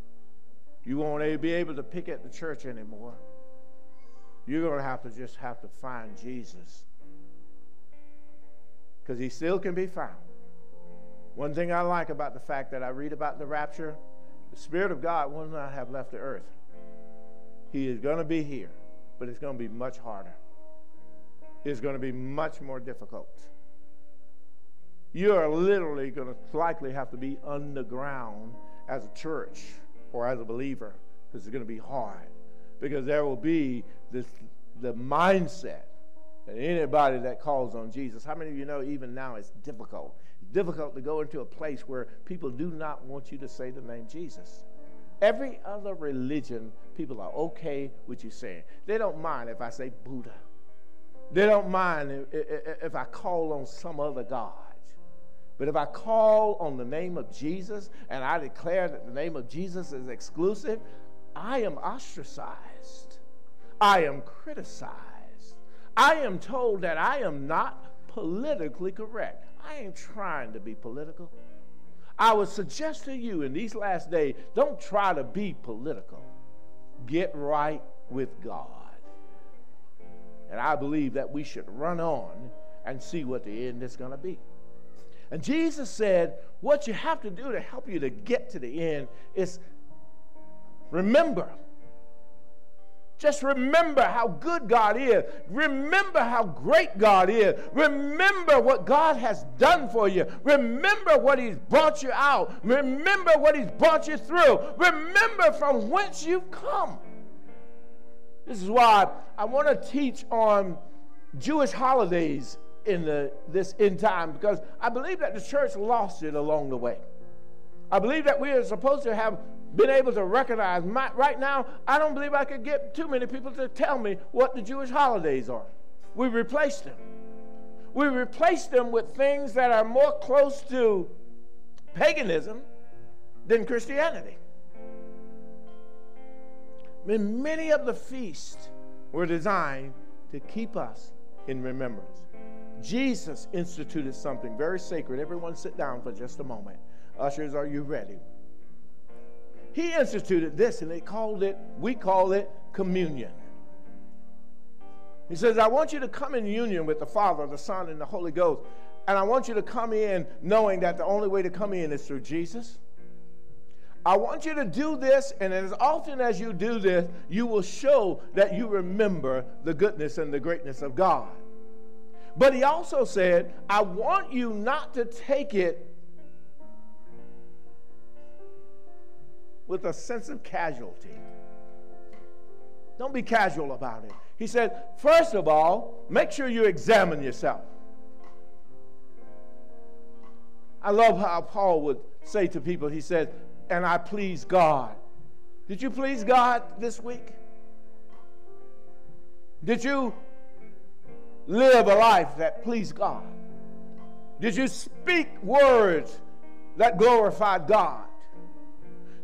You won't be able to pick at the church anymore. You're going to have to just have to find Jesus. Because he still can be found. One thing I like about the fact that I read about the rapture, the Spirit of God will not have left the earth. He is going to be here, but it's going to be much harder. It's going to be much more difficult. You are literally going to likely have to be underground as a church or as a believer because it's going to be hard. Because there will be this the mindset that anybody that calls on Jesus, how many of you know even now it's difficult? Difficult to go into a place where people do not want you to say the name Jesus. Every other religion, people are okay with you saying. They don't mind if I say Buddha. They don't mind if, if I call on some other God. But if I call on the name of Jesus and I declare that the name of Jesus is exclusive, I am ostracized. I am criticized. I am told that I am not politically correct. I ain't trying to be political. I would suggest to you in these last days don't try to be political, get right with God. And I believe that we should run on and see what the end is going to be. And Jesus said, What you have to do to help you to get to the end is remember. Just remember how good God is. Remember how great God is. Remember what God has done for you. Remember what He's brought you out. Remember what He's brought you through. Remember from whence you've come. This is why I want to teach on Jewish holidays in the, this end time because I believe that the church lost it along the way. I believe that we are supposed to have been able to recognize. My, right now, I don't believe I could get too many people to tell me what the Jewish holidays are. We replaced them. We replaced them with things that are more close to paganism than Christianity. I mean, many of the feasts were designed to keep us in remembrance. Jesus instituted something very sacred. Everyone sit down for just a moment. Ushers, are you ready? He instituted this and they called it, we call it communion. He says, I want you to come in union with the Father, the Son, and the Holy Ghost. And I want you to come in knowing that the only way to come in is through Jesus. I want you to do this, and as often as you do this, you will show that you remember the goodness and the greatness of God. But he also said, I want you not to take it with a sense of casualty. Don't be casual about it. He said, first of all, make sure you examine yourself. I love how Paul would say to people, he said, and I please God. Did you please God this week? Did you live a life that pleased God? Did you speak words that glorified God?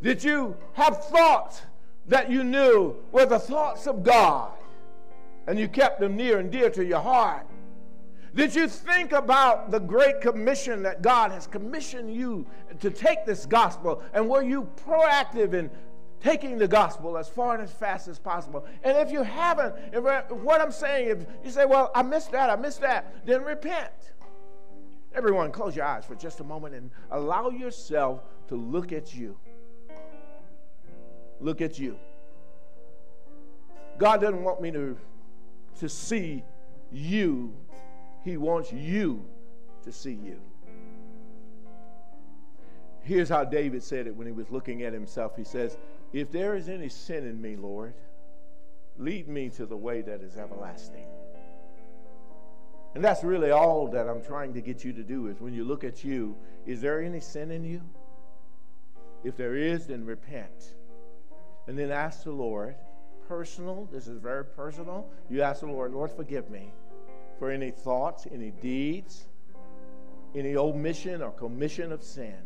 Did you have thoughts that you knew were the thoughts of God and you kept them near and dear to your heart? Did you think about the great commission that God has commissioned you to take this gospel? And were you proactive in taking the gospel as far and as fast as possible. And if you haven't, if, what I'm saying, if you say, well, I missed that, I missed that, then repent. Everyone, close your eyes for just a moment and allow yourself to look at you. Look at you. God doesn't want me to, to see you, He wants you to see you. Here's how David said it when he was looking at himself. He says, if there is any sin in me, Lord, lead me to the way that is everlasting. And that's really all that I'm trying to get you to do is when you look at you, is there any sin in you? If there is, then repent. And then ask the Lord, personal, this is very personal. You ask the Lord, Lord, forgive me for any thoughts, any deeds, any omission or commission of sin.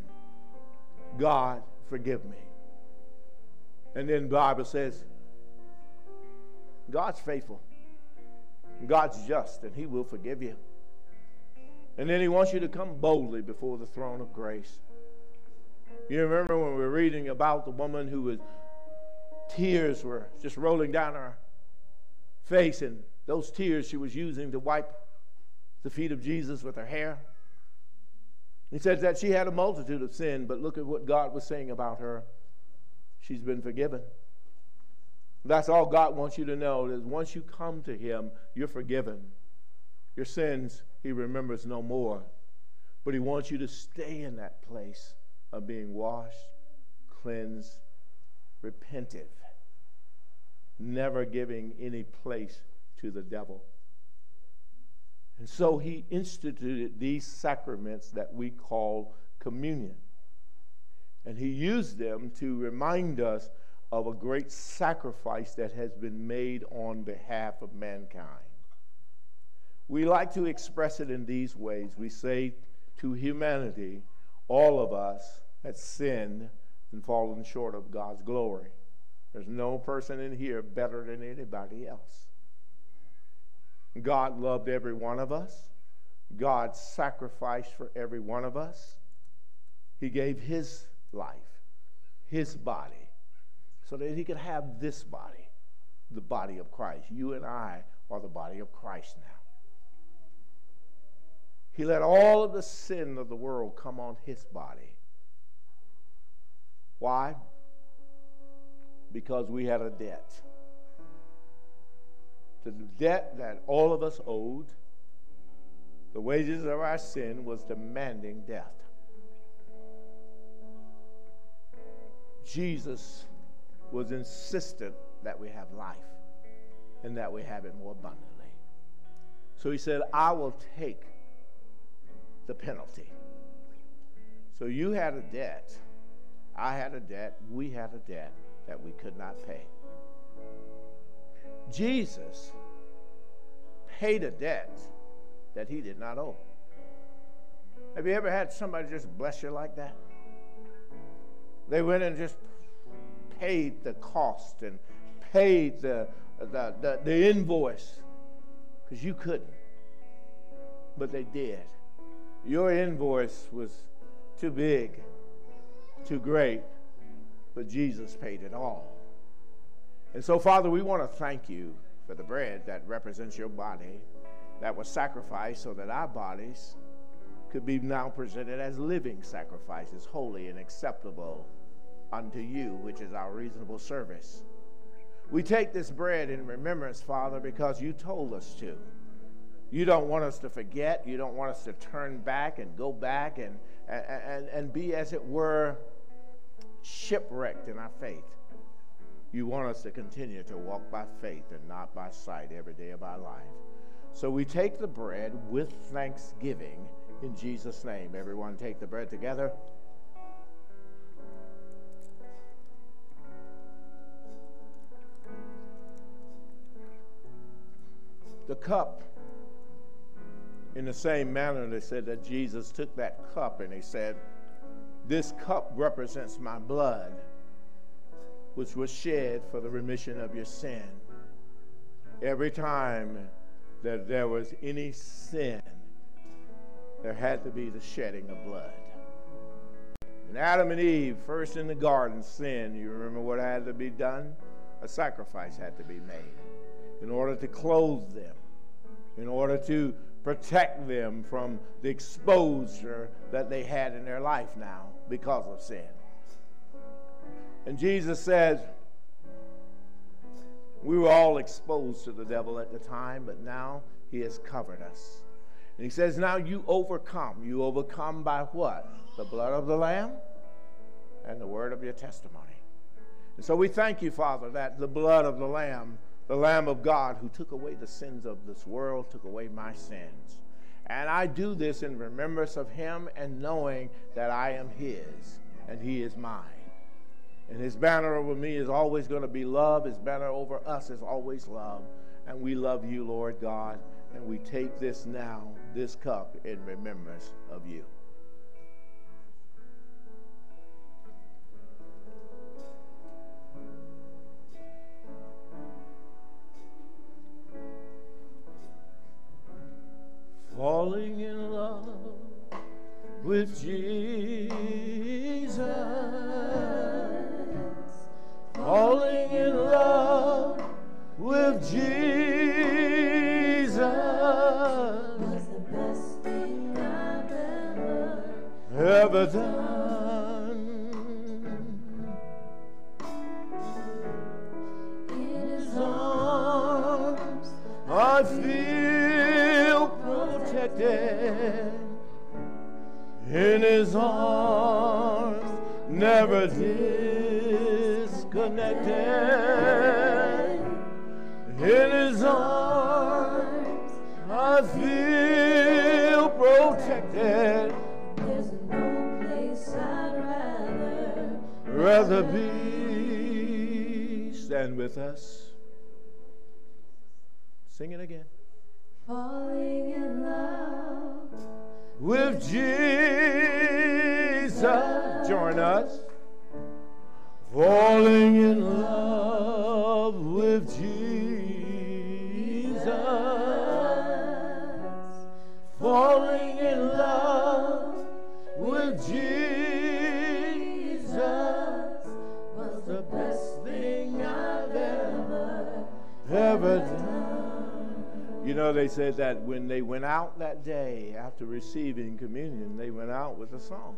God, forgive me. And then the Bible says, God's faithful. God's just, and He will forgive you. And then He wants you to come boldly before the throne of grace. You remember when we were reading about the woman who was tears were just rolling down her face, and those tears she was using to wipe the feet of Jesus with her hair. He says that she had a multitude of sin, but look at what God was saying about her. She's been forgiven. That's all God wants you to know is once you come to Him, you're forgiven. Your sins, He remembers no more. But He wants you to stay in that place of being washed, cleansed, repentive, never giving any place to the devil. And so He instituted these sacraments that we call communion. And He used them to remind us of a great sacrifice that has been made on behalf of mankind. We like to express it in these ways. We say to humanity, all of us have sinned and fallen short of God's glory. There's no person in here better than anybody else. God loved every one of us. God sacrificed for every one of us. He gave his life, his body so that he could have this body, the body of Christ. You and I are the body of Christ now. He let all of the sin of the world come on his body. Why? Because we had a debt. The debt that all of us owed, the wages of our sin was demanding death. Jesus was insistent that we have life and that we have it more abundantly. So he said, I will take the penalty. So you had a debt. I had a debt. We had a debt that we could not pay. Jesus paid a debt that he did not owe. Have you ever had somebody just bless you like that? They went and just paid the cost and paid the, the, the, the invoice because you couldn't. But they did. Your invoice was too big, too great, but Jesus paid it all. And so, Father, we want to thank you for the bread that represents your body that was sacrificed so that our bodies could be now presented as living sacrifices, holy and acceptable unto you, which is our reasonable service. We take this bread in remembrance, Father, because you told us to. You don't want us to forget. You don't want us to turn back and go back and, and, and be, as it were, shipwrecked in our faith. You want us to continue to walk by faith and not by sight every day of our life. So we take the bread with thanksgiving in Jesus' name. Everyone take the bread together. the cup in the same manner they said that Jesus took that cup and he said, This cup represents my blood, which was shed for the remission of your sin. Every time that there was any sin, there had to be the shedding of blood. When Adam and Eve, first in the garden, sinned, you remember what had to be done? A sacrifice had to be made in order to clothe them, in order to protect them from the exposure that they had in their life now because of sin. And Jesus says, we were all exposed to the devil at the time, but now he has covered us. And he says, Now you overcome. You overcome by what? The blood of the Lamb and the word of your testimony. And so we thank you, Father, that the blood of the Lamb the Lamb of God who took away the sins of this world, took away my sins. And I do this in remembrance of him and knowing that I am his and he is mine. And his banner over me is always going to be love. His banner over us is always love. And we love you, Lord God. And we take this now, this cup, in remembrance of you. falling in love with Jesus, falling in love with Jesus was the best thing I've ever ever done. in his arms I feel protected. In his arms, never disconnected. In his arms, I feel protected. There's no place I'd rather Rather be. Stand with us. Sing it again. falling in love with Jesus. Join us. Falling in love with Jesus. Falling in love with Jesus was the best thing I've ever, ever done. You know, they said that when they went out that day after receiving communion, they went out with a song.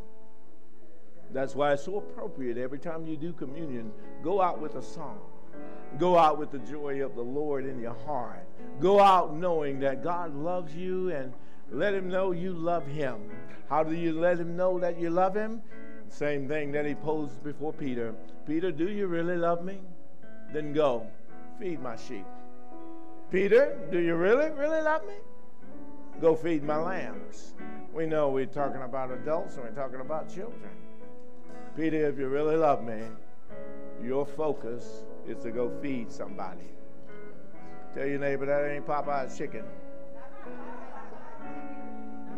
That's why it's so appropriate every time you do communion, go out with a song. Go out with the joy of the Lord in your heart. Go out knowing that God loves you and let him know you love him. How do you let him know that you love him? Same thing that he posed before Peter. Peter, do you really love me? Then go, feed my sheep. Peter, do you really, really love me? Go feed my lambs. We know we're talking about adults and we're talking about children. Peter, if you really love me, your focus is to go feed somebody. Tell your neighbor that ain't Popeye's chicken.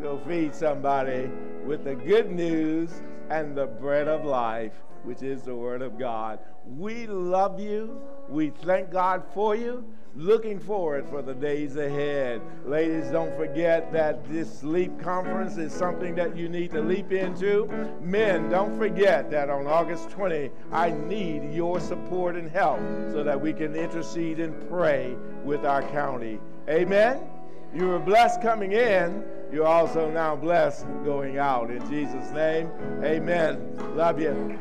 Go feed somebody with the good news and the bread of life, which is the Word of God. We love you. We thank God for you. Looking forward for the days ahead. Ladies, don't forget that this LEAP conference is something that you need to leap into. Men, don't forget that on August 20, I need your support and help so that we can intercede and pray with our county. Amen. You were blessed coming in. You're also now blessed going out. In Jesus' name, amen. Love you.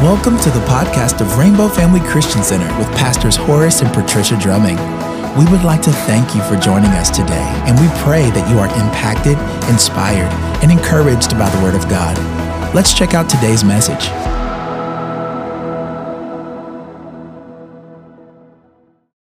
Welcome to the podcast of Rainbow Family Christian Center with Pastors Horace and Patricia Drumming. We would like to thank you for joining us today, and we pray that you are impacted, inspired, and encouraged by the Word of God. Let's check out today's message.